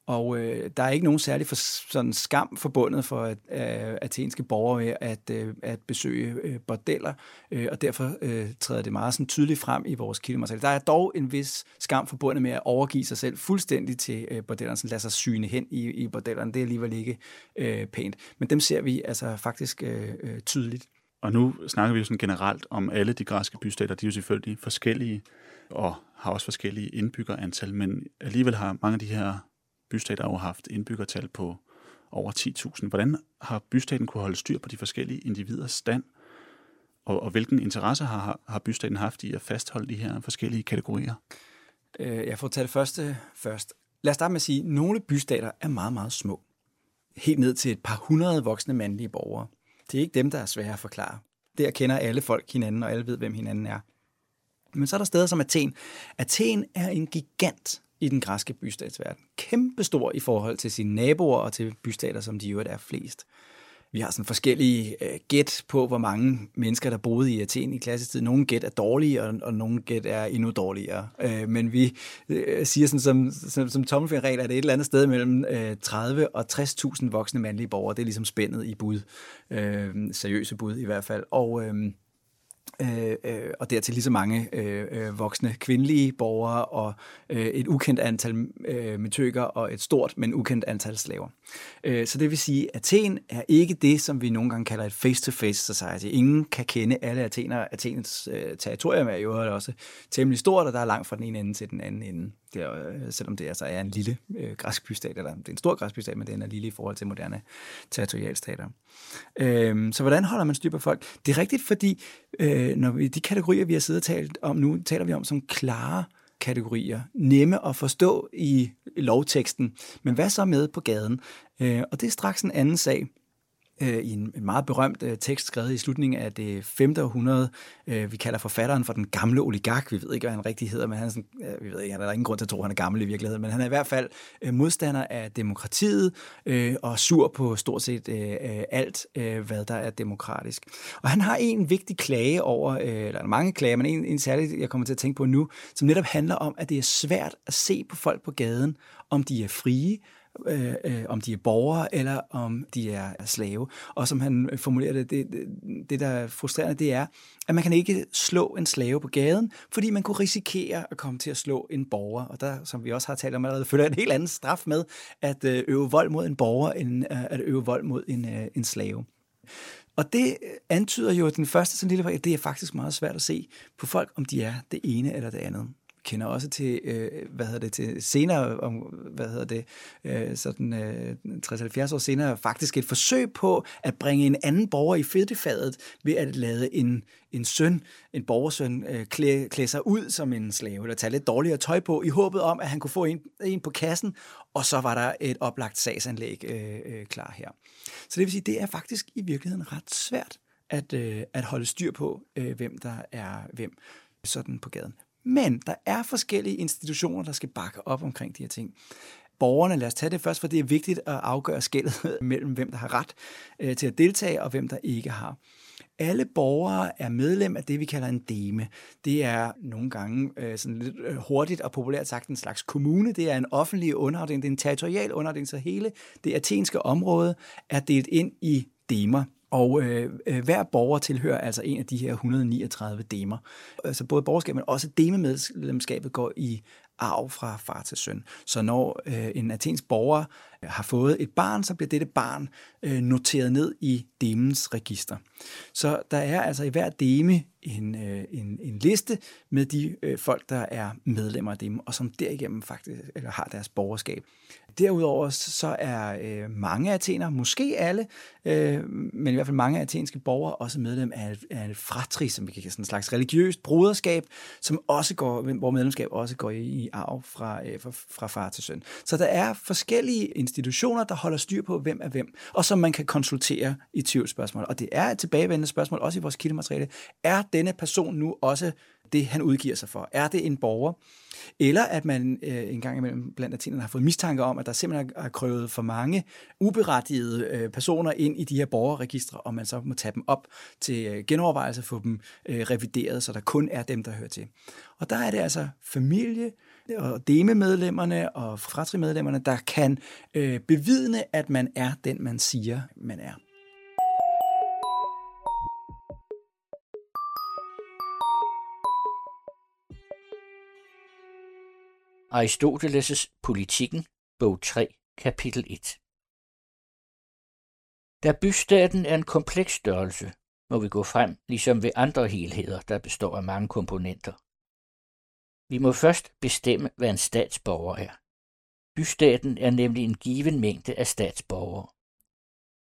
C: Og øh, der er ikke nogen særlig for, sådan skam forbundet for at, øh, athenske borgere med at, øh, at besøge øh, bordeller, øh, og derfor øh, træder det meget sådan tydeligt frem i vores kildemateriale. Der er dog en vis skam forbundet med at overgive sig selv fuldstændig til øh, bordellerne, sådan lade sig syne hen i, i bordellerne. Det er alligevel ikke øh, pænt. Men dem ser vi altså faktisk øh, øh, tydeligt.
B: Og nu snakker vi jo sådan generelt om alle de græske bystater. De er jo selvfølgelig forskellige og har også forskellige indbyggerantal, men alligevel har mange af de her bystater jo haft indbyggertal på over 10.000. Hvordan har bystaten kunne holde styr på de forskellige individers stand, og, og hvilken interesse har, har bystaten haft i at fastholde de her forskellige kategorier?
C: Øh, jeg får tage det første først. Lad os starte med at sige, at nogle bystater er meget, meget små. Helt ned til et par hundrede voksne mandlige borgere. Det er ikke dem, der er svære at forklare. Der kender alle folk hinanden, og alle ved, hvem hinanden er. Men så er der steder som Athen. Athen er en gigant i den græske bystatsverden. Kæmpestor i forhold til sine naboer og til bystater, som de jo er flest. Vi har sådan forskellige øh, gæt på, hvor mange mennesker, der boede i Athen i klassisk tid. Nogle gæt er dårlige, og, og nogle gæt er endnu dårligere. Øh, men vi øh, siger sådan, som, som, som tommelfingerregel, at det er et eller andet sted mellem øh, 30 og 60.000 voksne mandlige borgere. Det er ligesom spændet i bud. Øh, seriøse bud i hvert fald. Og... Øh, Øh, øh, og dertil lige så mange øh, øh, voksne kvindelige borgere og øh, et ukendt antal øh, metøker og et stort, men ukendt antal slaver. Øh, så det vil sige, at Athen er ikke det, som vi nogle gange kalder et face-to-face society. Ingen kan kende alle Athener. Athenens øh, territorium er jo også temmelig stort, og der er langt fra den ene ende til den anden ende der, øh, selvom det altså er en lille øh, græsk bystat, eller det er en stor græsk bystat, men den er lille i forhold til moderne territorialstater. Øh, så hvordan holder man styr på folk? Det er rigtigt, fordi øh, når vi, de kategorier, vi har siddet og talt om nu, taler vi om som klare kategorier, nemme at forstå i lovteksten, men hvad så med på gaden? Øh, og det er straks en anden sag øh, i en, en meget berømt øh, tekst skrevet i slutningen af det 5. århundrede. Øh, vi kalder forfatteren for den gamle oligark. Vi ved ikke, hvad han rigtig hedder, men han er sådan, øh, vi ved ikke, han er der ingen grund til at tro, at han er gammel i virkeligheden, men han er i hvert fald øh, modstander af demokratiet øh, og sur på stort set øh, øh, alt, øh, hvad der er demokratisk. Og han har en vigtig klage over, øh, eller mange klager, men en, en særlig, jeg kommer til at tænke på nu, som netop handler om, at det er svært at se på folk på gaden, om de er frie, øh, øh, om de er borgere eller om de er slave. Og som han øh, formulerer det, det, det der er frustrerende, det er, at man kan ikke slå en slave på gaden, fordi man kunne risikere at komme til at slå en borger. Og der, som vi også har talt om allerede, følger en helt anden straf med at øh, øve vold mod en borger, end øh, at øve vold mod en, en slave. Og det antyder jo, at den første sådan lille det er faktisk meget svært at se på folk, om de er det ene eller det andet kender også til, øh, hvad hedder det, til senere, om, hvad hedder det, øh, sådan øh, 60-70 år senere, faktisk et forsøg på at bringe en anden borger i fedtefadet ved at lade en, en søn, en borgersøn, øh, klæde, klæde sig ud som en slave, eller tage lidt dårligere tøj på, i håbet om, at han kunne få en, en på kassen, og så var der et oplagt sagsanlæg øh, øh, klar her. Så det vil sige, det er faktisk i virkeligheden ret svært at, øh, at holde styr på, øh, hvem der er hvem sådan på gaden. Men der er forskellige institutioner, der skal bakke op omkring de her ting. borgerne. Lad os tage det først, for det er vigtigt at afgøre skældet [LAUGHS] mellem, hvem der har ret øh, til at deltage, og hvem der ikke har. Alle borgere er medlem af det, vi kalder en deme. Det er nogle gange øh, sådan lidt øh, hurtigt og populært sagt en slags kommune. Det er en offentlig underafdeling, det er en territorial underafdeling, så hele det athenske område er delt ind i demer. Og øh, øh, hver borger tilhører altså en af de her 139 demer. Altså både borgerskabet, men også dememedlemskabet går i arv fra far til søn. Så når øh, en athensk borger øh, har fået et barn, så bliver dette barn øh, noteret ned i demens register. Så der er altså i hver deme en, øh, en, en liste med de øh, folk, der er medlemmer af dem, og som derigennem faktisk eller har deres borgerskab. Derudover så er øh, mange athener, måske alle, øh, men i hvert fald mange athenske borgere, også medlem af, af et fratri, som vi kan sådan en slags religiøst broderskab, som også går, hvor medlemskab også går i, i arv fra, øh, fra, fra far til søn. Så der er forskellige institutioner, der holder styr på, hvem er hvem, og som man kan konsultere i tvivlsspørgsmål. Og det er et tilbagevendende spørgsmål, også i vores kildemateriale. Er denne person nu også det, han udgiver sig for? Er det en borger? Eller at man øh, en gang imellem blandt athenerne har fået mistanke om, at der simpelthen er krøvet for mange uberettigede øh, personer ind i de her borgerregistre, og man så må tage dem op til øh, genovervejelse, få dem øh, revideret, så der kun er dem, der hører til. Og der er det altså familie, og dememedlemmerne og fratrimedlemmerne, der kan øh, bevidne, at man er den, man siger, man er.
A: Aristoteles' Politikken, bog 3, kapitel 1. Da bystaten er en kompleks størrelse, må vi gå frem ligesom ved andre helheder, der består af mange komponenter. Vi må først bestemme, hvad en statsborger er. Bystaten er nemlig en given mængde af statsborgere.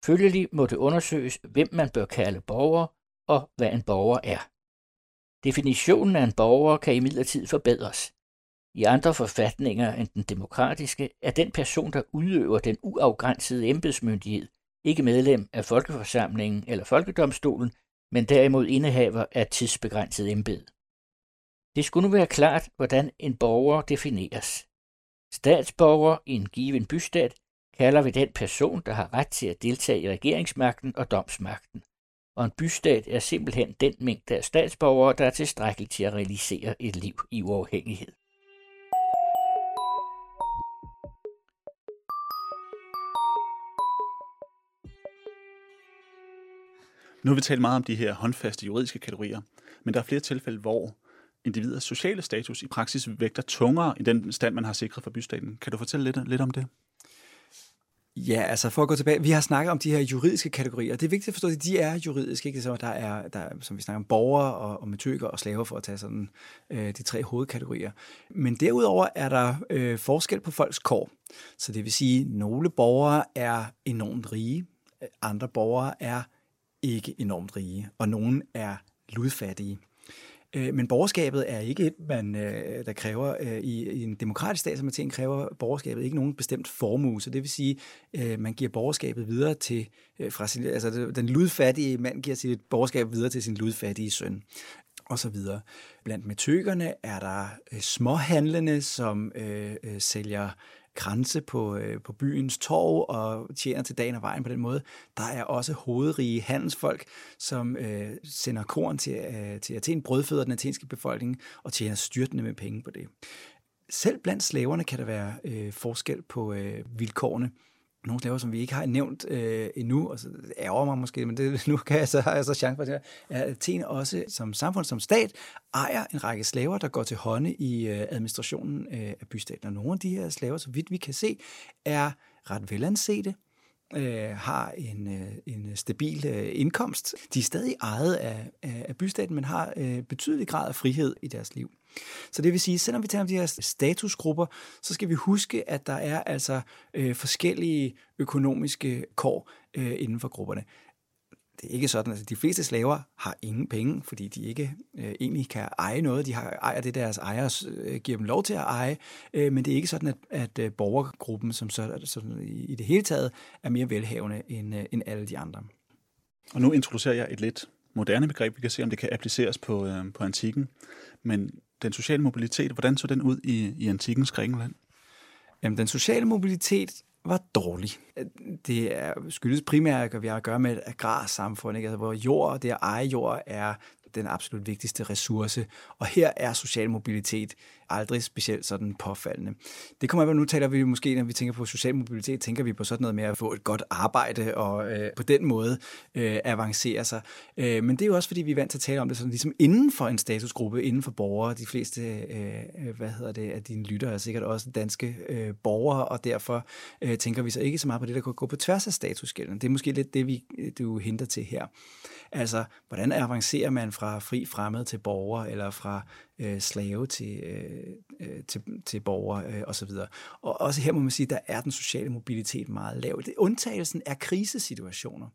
A: Følgelig må det undersøges, hvem man bør kalde borger, og hvad en borger er. Definitionen af en borger kan imidlertid forbedres. I andre forfatninger end den demokratiske er den person, der udøver den uafgrænsede embedsmyndighed, ikke medlem af Folkeforsamlingen eller Folkedomstolen, men derimod indehaver af tidsbegrænset embed. Det skulle nu være klart, hvordan en borger defineres. Statsborger i en given bystat kalder vi den person, der har ret til at deltage i regeringsmagten og domsmagten. Og en bystat er simpelthen den mængde af statsborgere, der er tilstrækkeligt til at realisere et liv i uafhængighed.
B: Nu har vi talt meget om de her håndfaste juridiske kategorier, men der er flere tilfælde, hvor individers sociale status i praksis vægter tungere end den stand, man har sikret for bystaten. Kan du fortælle lidt, lidt om det?
C: Ja, altså for at gå tilbage, vi har snakket om de her juridiske kategorier. Det er vigtigt at forstå, at de er juridiske, ikke? Så der er, der, som vi snakker om, borgere og, og metøker og slaver, for at tage sådan øh, de tre hovedkategorier. Men derudover er der øh, forskel på folks kår. Så det vil sige, at nogle borgere er enormt rige, andre borgere er ikke enormt rige, og nogen er ludfattige. Øh, men borgerskabet er ikke et, man, øh, der kræver øh, i en demokratisk stat som Athen, kræver borgerskabet ikke nogen bestemt formue. Så det vil sige, man giver borgerskabet videre til, fra sin, altså den ludfattige mand giver sit borgerskab videre til sin ludfattige søn og så videre. Blandt metøkerne er der småhandlende, som øh, sælger kranse på, øh, på byens torv og tjener til dagen og vejen på den måde. Der er også hovedrige handelsfolk, som øh, sender korn til, øh, til Athen, brødføder den athenske befolkning og tjener styrtende med penge på det. Selv blandt slaverne kan der være øh, forskel på øh, vilkårene nogle slaver, som vi ikke har nævnt øh, endnu, og så ærger mig måske, men det, [LAUGHS] nu kan jeg så, har jeg så chance for det her, at Athen også som samfund, som stat, ejer en række slaver, der går til hånde i øh, administrationen øh, af bystaten. Og nogle af de her slaver, så vidt vi kan se, er ret velansete, øh, har en, øh, en stabil øh, indkomst. De er stadig ejet af, af, af bystaten, men har øh, betydelig grad af frihed i deres liv. Så det vil sige, selvom vi taler om de her statusgrupper, så skal vi huske, at der er altså øh, forskellige økonomiske kår øh, inden for grupperne. Det er ikke sådan, at de fleste slaver har ingen penge, fordi de ikke øh, egentlig kan eje noget. De har, ejer det, deres ejere øh, giver dem lov til at eje, øh, men det er ikke sådan, at, at øh, borgergruppen som så, sådan, i, i det hele taget er mere velhavende end, øh, end alle de andre.
B: Og nu introducerer jeg et lidt moderne begreb. Vi kan se, om det kan appliceres på, øh, på antikken. Men den sociale mobilitet, hvordan så den ud i, i antikkens Grækenland?
C: Jamen, den sociale mobilitet var dårlig. Det er, skyldes primært, at vi har at gøre med et agrarsamfund, ikke? Altså, hvor jord, det at eje jord, er den absolut vigtigste ressource. Og her er social mobilitet aldrig specielt sådan påfaldende. Det kommer nu taler vi måske, når vi tænker på social mobilitet, tænker vi på sådan noget med at få et godt arbejde og øh, på den måde øh, avancere sig. Øh, men det er jo også, fordi vi er vant til at tale om det sådan ligesom inden for en statusgruppe, inden for borgere. De fleste, øh, øh hvad hedder det, af dine lyttere er sikkert også danske øh, borgere, og derfor øh, tænker vi så ikke så meget på det, der kan gå på tværs af statusgælden. Det er måske lidt det, vi, du henter til her. Altså, hvordan avancerer man fra fri fremmed til borger, eller fra øh, slave til, øh, øh, til, til borgere øh, osv. Og også her må man sige, der er den sociale mobilitet meget lav. Det, undtagelsen er krisesituationer.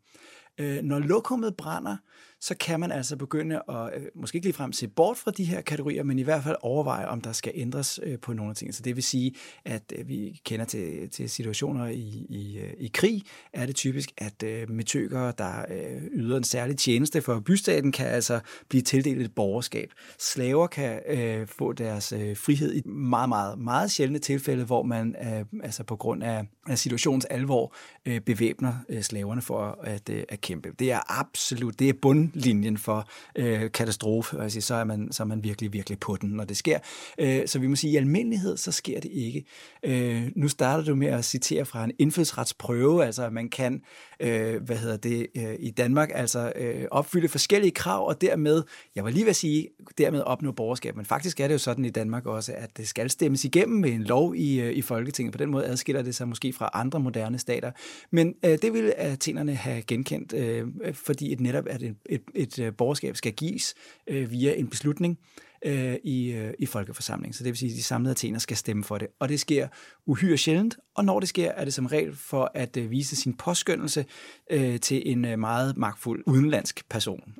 C: Øh, når lokummet brænder, så kan man altså begynde at, øh, måske ikke ligefrem se bort fra de her kategorier, men i hvert fald overveje, om der skal ændres øh, på nogle af tingene. Så det vil sige, at øh, vi kender til, til situationer i, i, øh, i krig, er det typisk, at øh, metøkere, der øh, yder en særlig tjeneste for bystaten, kan altså blive tildelt et borgerskab. Slaver kan øh, få deres øh, frihed i meget, meget, meget sjældne tilfælde, hvor man øh, altså på grund af, af situationens alvor øh, bevæbner øh, slaverne for at, øh, at kæmpe. Det er absolut, det er bund linjen for øh, katastrofe, altså, så, er man, så er man virkelig, virkelig på den, når det sker. Øh, så vi må sige, at i almindelighed, så sker det ikke. Øh, nu starter du med at citere fra en indfødsretsprøve, altså at man kan, øh, hvad hedder det, øh, i Danmark, altså øh, opfylde forskellige krav, og dermed, jeg var lige ved at sige, dermed opnå borgerskab, men faktisk er det jo sådan i Danmark også, at det skal stemmes igennem med en lov i, øh, i Folketinget. På den måde adskiller det sig måske fra andre moderne stater. Men øh, det ville athenerne have genkendt, øh, fordi et netop at et, et, et et øh, borgerskab skal gives øh, via en beslutning øh, i, øh, i folkeforsamlingen. Så det vil sige, at de samlede athener skal stemme for det. Og det sker uhyre sjældent, og når det sker, er det som regel for at øh, vise sin påskyndelse øh, til en øh, meget magtfuld udenlandsk person.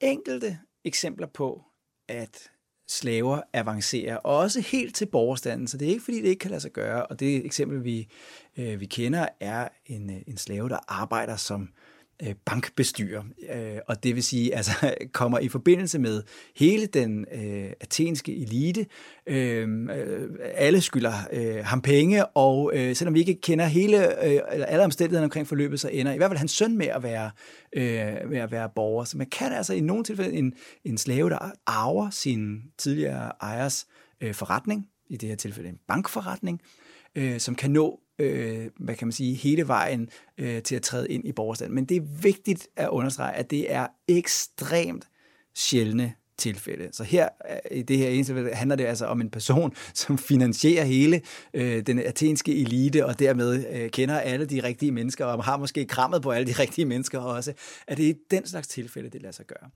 C: Enkelte eksempler på, at slaver avancerer, også helt til borgerstanden, så det er ikke fordi, det ikke kan lade sig gøre. Og det eksempel, vi, øh, vi kender, er en, øh, en slave, der arbejder som Øh, bankbestyrer, øh, og det vil sige, altså [LAUGHS] kommer i forbindelse med hele den øh, athenske elite. Øh, øh, alle skylder øh, ham penge, og øh, selvom vi ikke kender hele øh, eller alle omstændighederne omkring forløbet, så ender i hvert fald hans søn med at være øh, med at være borger. Så man kan altså i nogle tilfælde en, en slave, der arver sin tidligere ejers øh, forretning, i det her tilfælde en bankforretning, øh, som kan nå øh, hvad kan man sige, hele vejen øh, til at træde ind i borgerstanden. Men det er vigtigt at understrege, at det er ekstremt sjældne tilfælde. Så her øh, i det her ene tilfælde handler det altså om en person, [LAUGHS] som finansierer hele øh, den athenske elite, og dermed øh, kender alle de rigtige mennesker, og har måske krammet på alle de [LAUGHS] rigtige mennesker også. At det er den slags tilfælde, det lader sig gøre.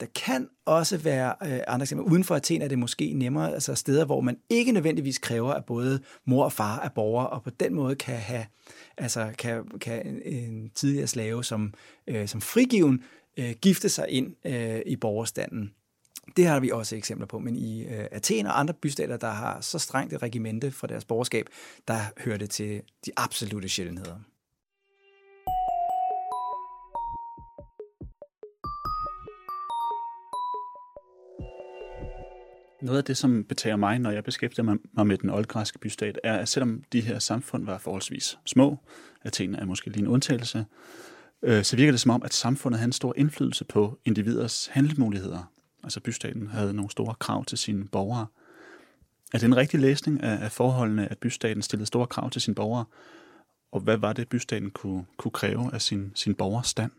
C: Der kan også være øh, andre eksempler. Uden for Athen er det måske nemmere, altså steder, hvor man ikke nødvendigvis kræver, at både mor og far er borgere, og på den måde kan have, altså kan, kan en, en tidligere slave som, øh, som frigiven øh, gifte sig ind øh, i borgerstanden. Det har vi også eksempler på, men i øh, Athen og andre bystater, der har så strengt et regimente for deres borgerskab, der hører det til de absolute sjældenheder.
B: Noget af det, som betager mig, når jeg beskæftiger mig med den oldgræske bystat, er, at selvom de her samfund var forholdsvis små, Athen er måske lige en undtagelse, øh, så virker det som om, at samfundet havde en stor indflydelse på individers handlemuligheder. Altså bystaten havde nogle store krav til sine borgere. Er det en rigtig læsning af, af forholdene, at bystaten stillede store krav til sine borgere? Og hvad var det, bystaten kunne, kunne kræve af sin, sin borgers stand?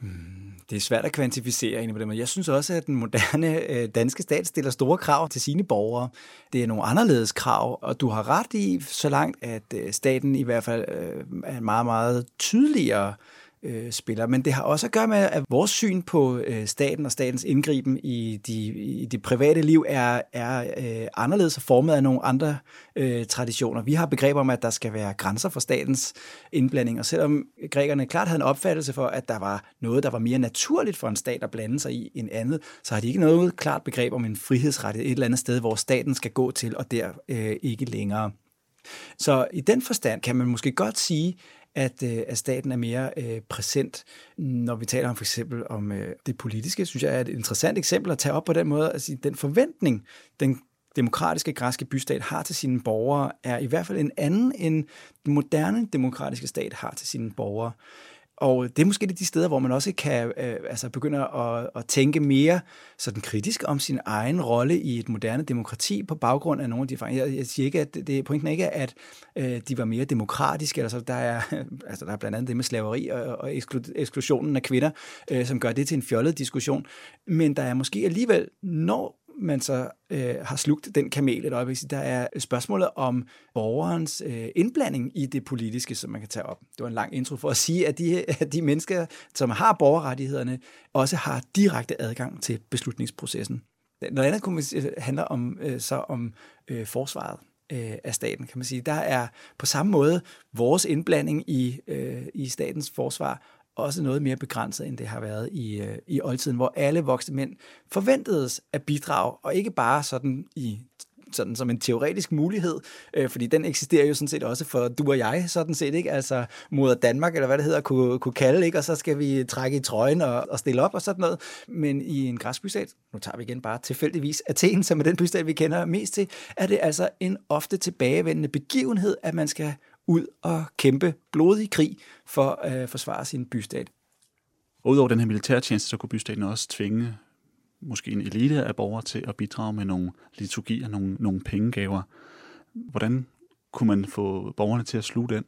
C: Hmm, det er svært at kvantificere egentlig på det, men jeg synes også, at den moderne øh, danske stat stiller store krav til sine borgere. Det er nogle anderledes krav, og du har ret i så langt, at øh, staten i hvert fald øh, er meget, meget tydeligere øh, spiller. Men det har også at gøre med, at vores syn på øh, staten og statens indgriben i, de, i det private liv er, er øh, anderledes og formet af nogle andre øh, traditioner. Vi har begreber om, at der skal være grænser for statens indblanding, og selvom grækerne klart havde en opfattelse for, at der var noget, der var mere naturligt for en stat at blande sig i end andet, så har de ikke noget klart begreb om en frihedsrettighed et eller andet sted, hvor staten skal gå til, og der øh, ikke længere. Så i den forstand kan man måske godt sige, at, øh, at staten er mere øh, præsent. Når vi taler om for eksempel om øh, det politiske, synes jeg er et interessant eksempel at tage op på den måde. Altså, den forventning, den demokratiske græske bystat har til sine borgere, er i hvert fald en anden end den moderne demokratiske stat har til sine borgere. Og det er måske de steder, hvor man også kan øh, altså begynde at, at tænke mere sådan kritisk om sin egen rolle i et moderne demokrati på baggrund af nogle af de erfaringer. Jeg, jeg siger ikke, at det, pointen ikke er, at øh, de var mere demokratiske. Altså, der, er, [LAUGHS] altså, der er blandt andet det med slaveri og, og eksklusionen af kvinder, øh, som gør det til en fjollet diskussion. Men der er måske alligevel, når man så øh, har slugt den kamel et øjeblik. Der er spørgsmålet om borgerens øh, indblanding i det politiske, som man kan tage op. Det var en lang intro for at sige, at de, at de mennesker, som har borgerrettighederne, også har direkte adgang til beslutningsprocessen. Noget andet kunne man handler om, øh, så om øh, forsvaret øh, af staten, kan man sige. Der er på samme måde vores indblanding i, øh, i statens forsvar også noget mere begrænset, end det har været i, øh, i oldtiden, hvor alle voksne mænd forventedes at bidrage, og ikke bare sådan i sådan som en teoretisk mulighed, øh, fordi den eksisterer jo sådan set også for du og jeg, sådan set, ikke? Altså moder Danmark, eller hvad det hedder, kunne, kunne kalde, ikke? Og så skal vi trække i trøjen og, og stille op og sådan noget. Men i en græsk bystat, nu tager vi igen bare tilfældigvis Athen, som er den bystat, vi kender mest til, er det altså en ofte tilbagevendende begivenhed, at man skal ud og kæmpe blodig krig for at forsvare sin bystat.
B: Og udover den her militærtjeneste, så kunne bystaten også tvinge måske en elite af borgere til at bidrage med nogle liturgier, nogle, nogle pengegaver. Hvordan kunne man få borgerne til at sluge den?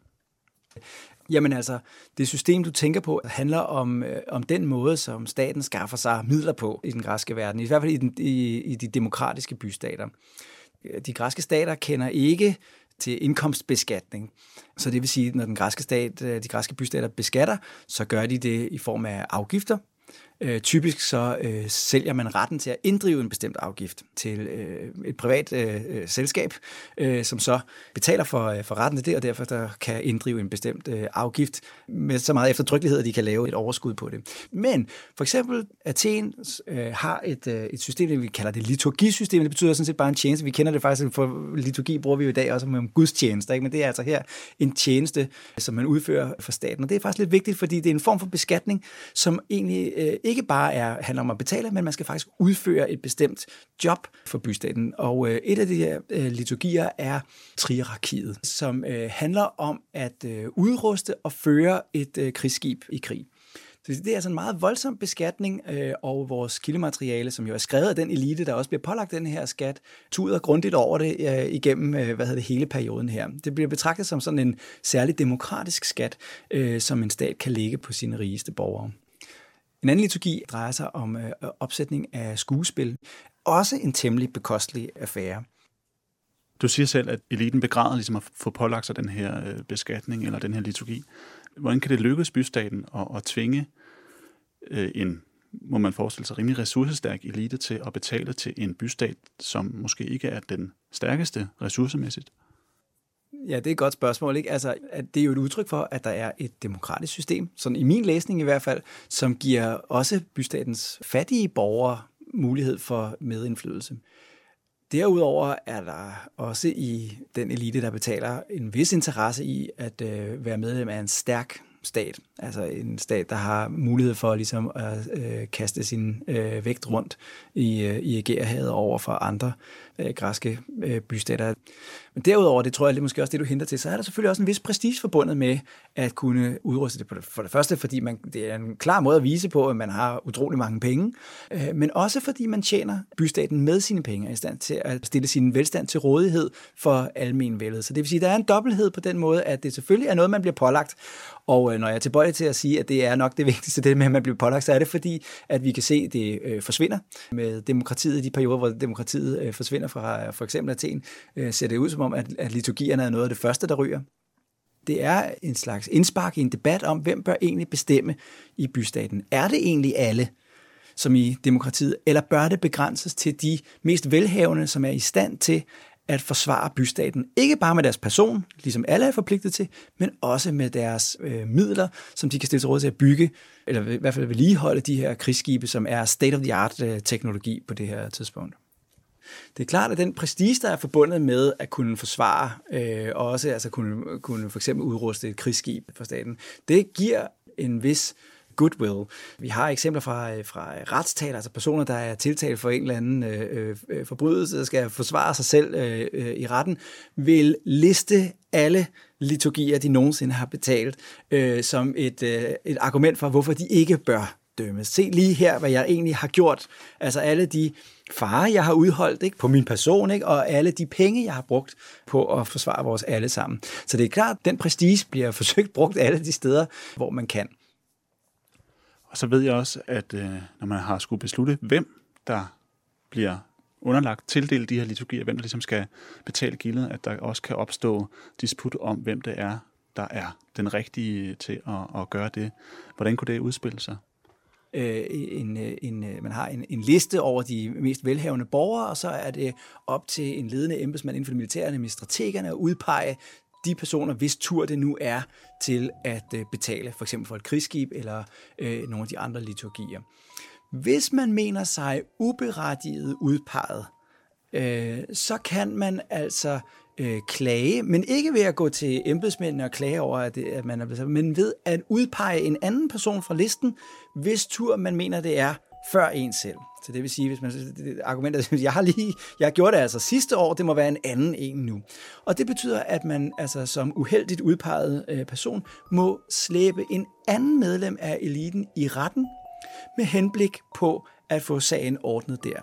C: Jamen altså, det system, du tænker på, handler om, øh, om den måde, som staten skaffer sig midler på i den græske verden, i hvert fald i, den, i, i de demokratiske bystater. De græske stater kender ikke til indkomstbeskatning. Så det vil sige, at når den græske stat, øh, de græske bystater beskatter, så gør de det i form af afgifter, Øh, typisk så øh, sælger man retten til at inddrive en bestemt afgift til øh, et privat øh, øh selskab, øh, som så betaler for, øh, for retten til det, og derfor der kan inddrive en bestemt øh, afgift med så meget eftertrykkelighed, at de kan lave et overskud på det. Men for eksempel Athen øh, har et, øh, et system, vi kalder det liturgisystem. Det betyder sådan set bare en tjeneste. Vi kender det faktisk, for liturgi bruger vi jo i dag også med gudstjenester, ikke? men det er altså her en tjeneste, som man udfører for staten. Og det er faktisk lidt vigtigt, fordi det er en form for beskatning, som egentlig øh, ikke bare er, handler om at betale, men man skal faktisk udføre et bestemt job for bystaten. Og øh, et af de her øh, liturgier er triarkiet, som øh, handler om at øh, udruste og føre et øh, krigsskib i krig. Så det er altså en meget voldsom beskatning, øh, og vores kildemateriale, som jo er skrevet af den elite, der også bliver pålagt den her skat, tuder grundigt over det øh, igennem øh, hvad hedder det, hele perioden her. Det bliver betragtet som sådan en særlig demokratisk skat, øh, som en stat kan lægge på sine rigeste borgere. En anden liturgi drejer sig om øh, opsætning af skuespil. Også en temmelig bekostelig affære.
B: Du siger selv, at eliten begræder ligesom at få pålagt sig den her øh, beskatning eller den her liturgi. Hvordan kan det lykkes bystaten at, at tvinge øh, en, må man forestille sig, rimelig ressourcestærk elite til at betale til en bystat, som måske ikke er den stærkeste ressourcemæssigt?
C: Ja, det er et godt spørgsmål. Ikke? Altså, at det er jo et udtryk for, at der er et demokratisk system, sådan i min læsning i hvert fald, som giver også bystatens fattige borgere mulighed for medindflydelse. Derudover er der også i den elite, der betaler en vis interesse i at øh, være medlem af en stærk stat. Altså en stat, der har mulighed for ligesom at øh, kaste sin øh, vægt rundt i, øh, i Ægæerhavet over for andre øh, græske øh, bystater. Men derudover, det tror jeg det er måske også det, du henter til, så er der selvfølgelig også en vis prestige forbundet med at kunne udruste det. For det første, fordi man, det er en klar måde at vise på, at man har utrolig mange penge, øh, men også fordi man tjener bystaten med sine penge, er i stand til at stille sin velstand til rådighed for almenvældet. Så det vil sige, at der er en dobbelthed på den måde, at det selvfølgelig er noget, man bliver pålagt, og øh, når jeg er tilbøjelig til at sige, at det er nok det vigtigste, det med, at man bliver pålagt, så er det fordi, at vi kan se, at det øh, forsvinder med demokratiet i de perioder, hvor demokratiet øh, forsvinder fra for eksempel Athen, øh, ser det ud som om, at, at liturgierne er noget af det første, der ryger. Det er en slags indspark i en debat om, hvem bør egentlig bestemme i bystaten. Er det egentlig alle, som i demokratiet, eller bør det begrænses til de mest velhavende, som er i stand til at forsvare bystaten. Ikke bare med deres person, ligesom alle er forpligtet til, men også med deres øh, midler, som de kan stille til råd til at bygge, eller i hvert fald vedligeholde de her krigsskibe, som er state-of-the-art-teknologi øh, på det her tidspunkt. Det er klart, at den prestige, der er forbundet med at kunne forsvare, øh, og også altså kunne, kunne for eksempel udruste et krigsskib for staten, det giver en vis goodwill. Vi har eksempler fra, øh, fra retstaler, altså personer, der er tiltalt for en eller anden øh, øh, forbrydelse, der skal forsvare sig selv øh, øh, i retten, vil liste alle liturgier, de nogensinde har betalt, øh, som et, øh, et argument for, hvorfor de ikke bør dømmes. Se lige her, hvad jeg egentlig har gjort. Altså alle de farer, jeg har udholdt ikke, på min person, ikke, og alle de penge, jeg har brugt på at forsvare vores alle sammen. Så det er klart, den prestige bliver [LAUGHS] forsøgt brugt alle de steder, hvor man kan.
B: Og så ved jeg også, at øh, når man har skulle beslutte, hvem der bliver underlagt tildelt de her liturgier, hvem der ligesom skal betale gildet, at der også kan opstå disput om, hvem det er, der er den rigtige til at, at gøre det. Hvordan kunne det udspille sig?
C: øh, en, øh, en, øh, man har en, en liste over de mest velhavende borgere, og så er det op til en ledende embedsmand inden for det militære, nemlig strategerne, at udpege de personer, hvis tur det nu er til at øh, betale, for eksempel for et krigsskib eller øh, nogle af de andre liturgier. Hvis man mener sig uberettiget udpeget, øh, så kan man altså øh, klage, men ikke ved at gå til embedsmændene og klage over, at, det, at man er blevet men ved at udpege en anden person fra listen, hvis tur man mener, det er før en selv. Så det vil sige, hvis man argumentet, at [LAUGHS] jeg har lige, jeg gjorde det altså sidste år, det må være en anden en nu. Og det betyder, at man altså som uheldigt udpeget øh, person må slæbe en anden medlem af eliten i retten med henblik på at få sagen ordnet der.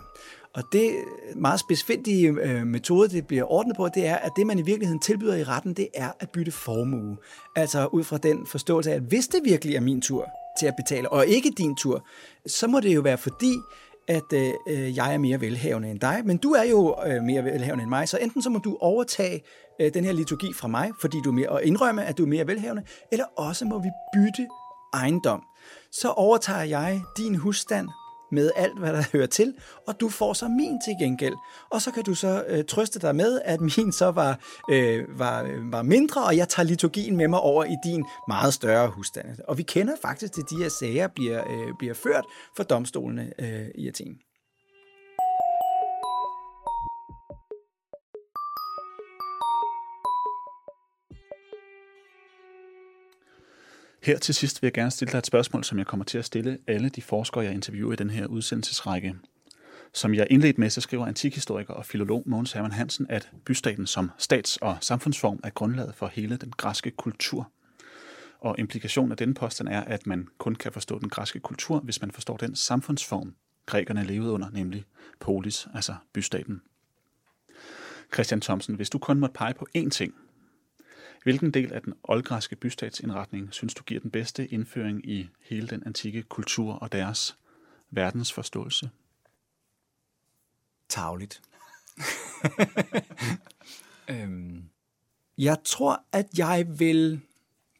C: Og det meget specifikke øh, metode, det bliver ordnet på, det er, at det, man i virkeligheden tilbyder i retten, det er at bytte formue. Altså ud fra den forståelse af, at hvis det virkelig er min tur til at betale, og ikke din tur, så må det jo være fordi, at øh, øh, jeg er mere velhavende end dig, men du er jo øh, mere velhavende end mig, så enten så må du overtage øh, den her liturgi fra mig, fordi du er mere, og indrømme, at du er mere velhavende, eller også må vi bytte ejendom. Så overtager jeg din husstand med alt, hvad der [LAUGHS] hører til, og du får så min til gengæld. Og så kan du så øh, trøste dig med, at min så var, øh, var, øh, var mindre, og jeg tager liturgien med mig over i din meget større husstand. Og vi kender faktisk til, at de her sager bliver, øh, bliver ført for domstolene øh, i Athen.
B: Her til sidst vil jeg gerne stille dig et spørgsmål, som jeg kommer til at stille alle de forskere, jeg interviewer i den her udsendelsesrække. Som jeg indledt med, så skriver antikhistoriker og filolog Mogens Hermann Hansen, at bystaten som stats- og samfundsform er grundlaget for hele den græske kultur. Og implikationen af denne påstand er, at man kun kan forstå den græske kultur, hvis man forstår den samfundsform, grækerne levede under, nemlig polis, altså bystaten. Christian Thomsen, hvis du kun måtte pege på én ting, Hvilken del af den oldgræske bystatsindretning synes du giver den bedste indføring i hele den antikke kultur og deres verdensforståelse?
C: Tavligt. [LAUGHS] øhm, jeg tror, at jeg vil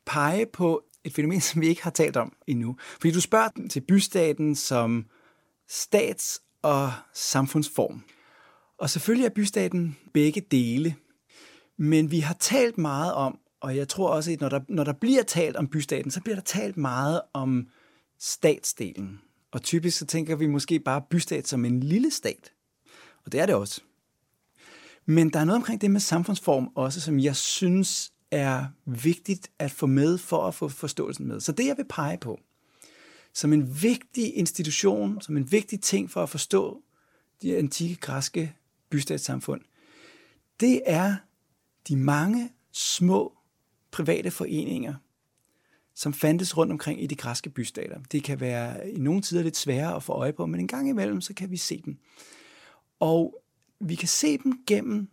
C: pege på et fænomen, som vi ikke har talt om endnu. Fordi du spørger til bystaten som stats- og samfundsform. Og selvfølgelig er bystaten begge dele. Men vi har talt meget om, og jeg tror også, at når der, når der bliver talt om bystaten, så bliver der talt meget om statsdelen. Og typisk så tænker vi måske bare bystat som en lille stat. Og det er det også. Men der er noget omkring det med samfundsform også, som jeg synes er vigtigt at få med for at få forståelsen med. Så det jeg vil pege på, som en vigtig institution, som en vigtig ting for at forstå de antikke græske bystatssamfund, det er de mange små private foreninger, som fandtes rundt omkring i de græske bystater. Det kan være i nogle tider lidt sværere at få øje på, men en gang imellem, så kan vi se dem. Og vi kan se dem gennem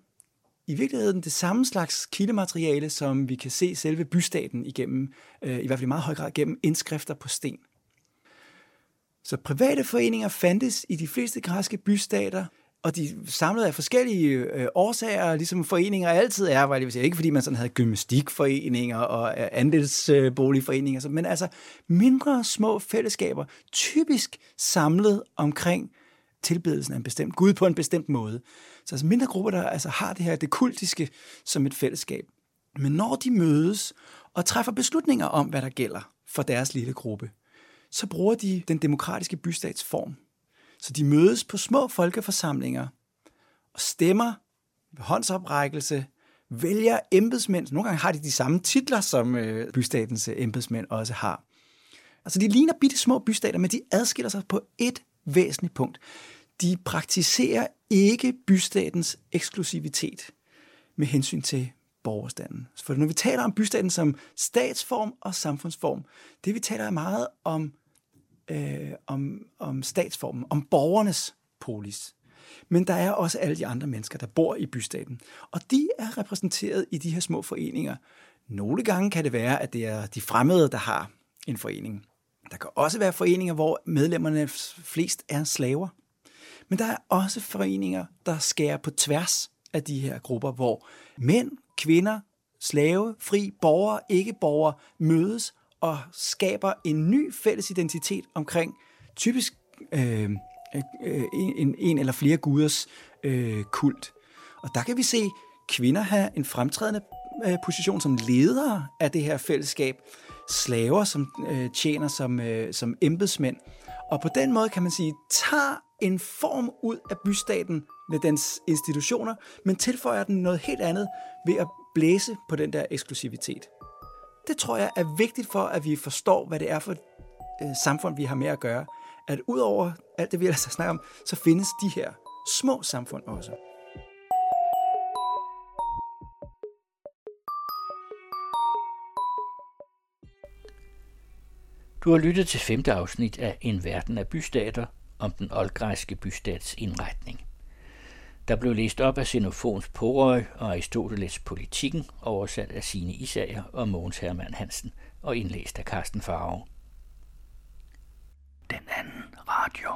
C: i virkeligheden det samme slags kildemateriale, som vi kan se selve bystaten igennem, øh, i hvert fald i meget høj grad gennem indskrifter på sten. Så private foreninger fandtes i de fleste græske bystater, og de samlede af forskellige øh, årsager, ligesom foreninger altid er, var det ikke fordi man sådan havde gymnastikforeninger og øh, andelsboligforeninger, øh, men altså mindre små fællesskaber, typisk samlet omkring tilbedelsen af en bestemt Gud på en bestemt måde. Så altså mindre grupper, der altså har det her, det kultiske som et fællesskab. Men når de mødes og træffer beslutninger om, hvad der gælder for deres lille gruppe, så bruger de den demokratiske bystatsform så de mødes på små folkeforsamlinger og stemmer ved håndsoprækkelse, vælger embedsmænd. Nogle gange har de de samme titler, som øh, bystatens øh, embedsmænd også har. Altså, de ligner bitte små bystater, men de adskiller sig på et væsentligt punkt. De praktiserer ikke bystatens eksklusivitet med hensyn til borgerstanden. For når vi taler om bystaten som statsform og samfundsform, det vi taler meget om, øh, om, om statsformen, om borgernes polis. Men der er også alle de andre mennesker, der bor i bystaten. Og de er repræsenteret i de her små foreninger. Nogle gange kan det være, at det er de fremmede, der har en forening. Der kan også være foreninger, hvor medlemmerne flest er slaver. Men der er også foreninger, der skærer på tværs af de her grupper, hvor mænd, kvinder, slave, fri, borgere, ikke-borgere mødes og skaber en ny fælles identitet omkring typisk øh, øh, en, en eller flere guders øh, kult. Og der kan vi se kvinder have en fremtrædende øh, position som ledere af det her fællesskab, slaver, som øh, tjener som, øh, som embedsmænd. Og på den måde kan man sige, tager en form ud af bystaten med dens institutioner, men tilføjer den noget helt andet ved at blæse på den der eksklusivitet. Det tror jeg er vigtigt for, at vi forstår, hvad det er for et øh, samfund, vi har med at gøre. At udover alt det, vi ellers har snakket om, så findes de her små samfund også.
A: Du har lyttet til femte afsnit af En verden af bystater om den oldgræske bystats indretning. Der blev læst op af Xenofons Porøj og Aristoteles Politikken, oversat af Sine Isager og Mogens Hermann Hansen og indlæst af Carsten Farve. Den anden radio.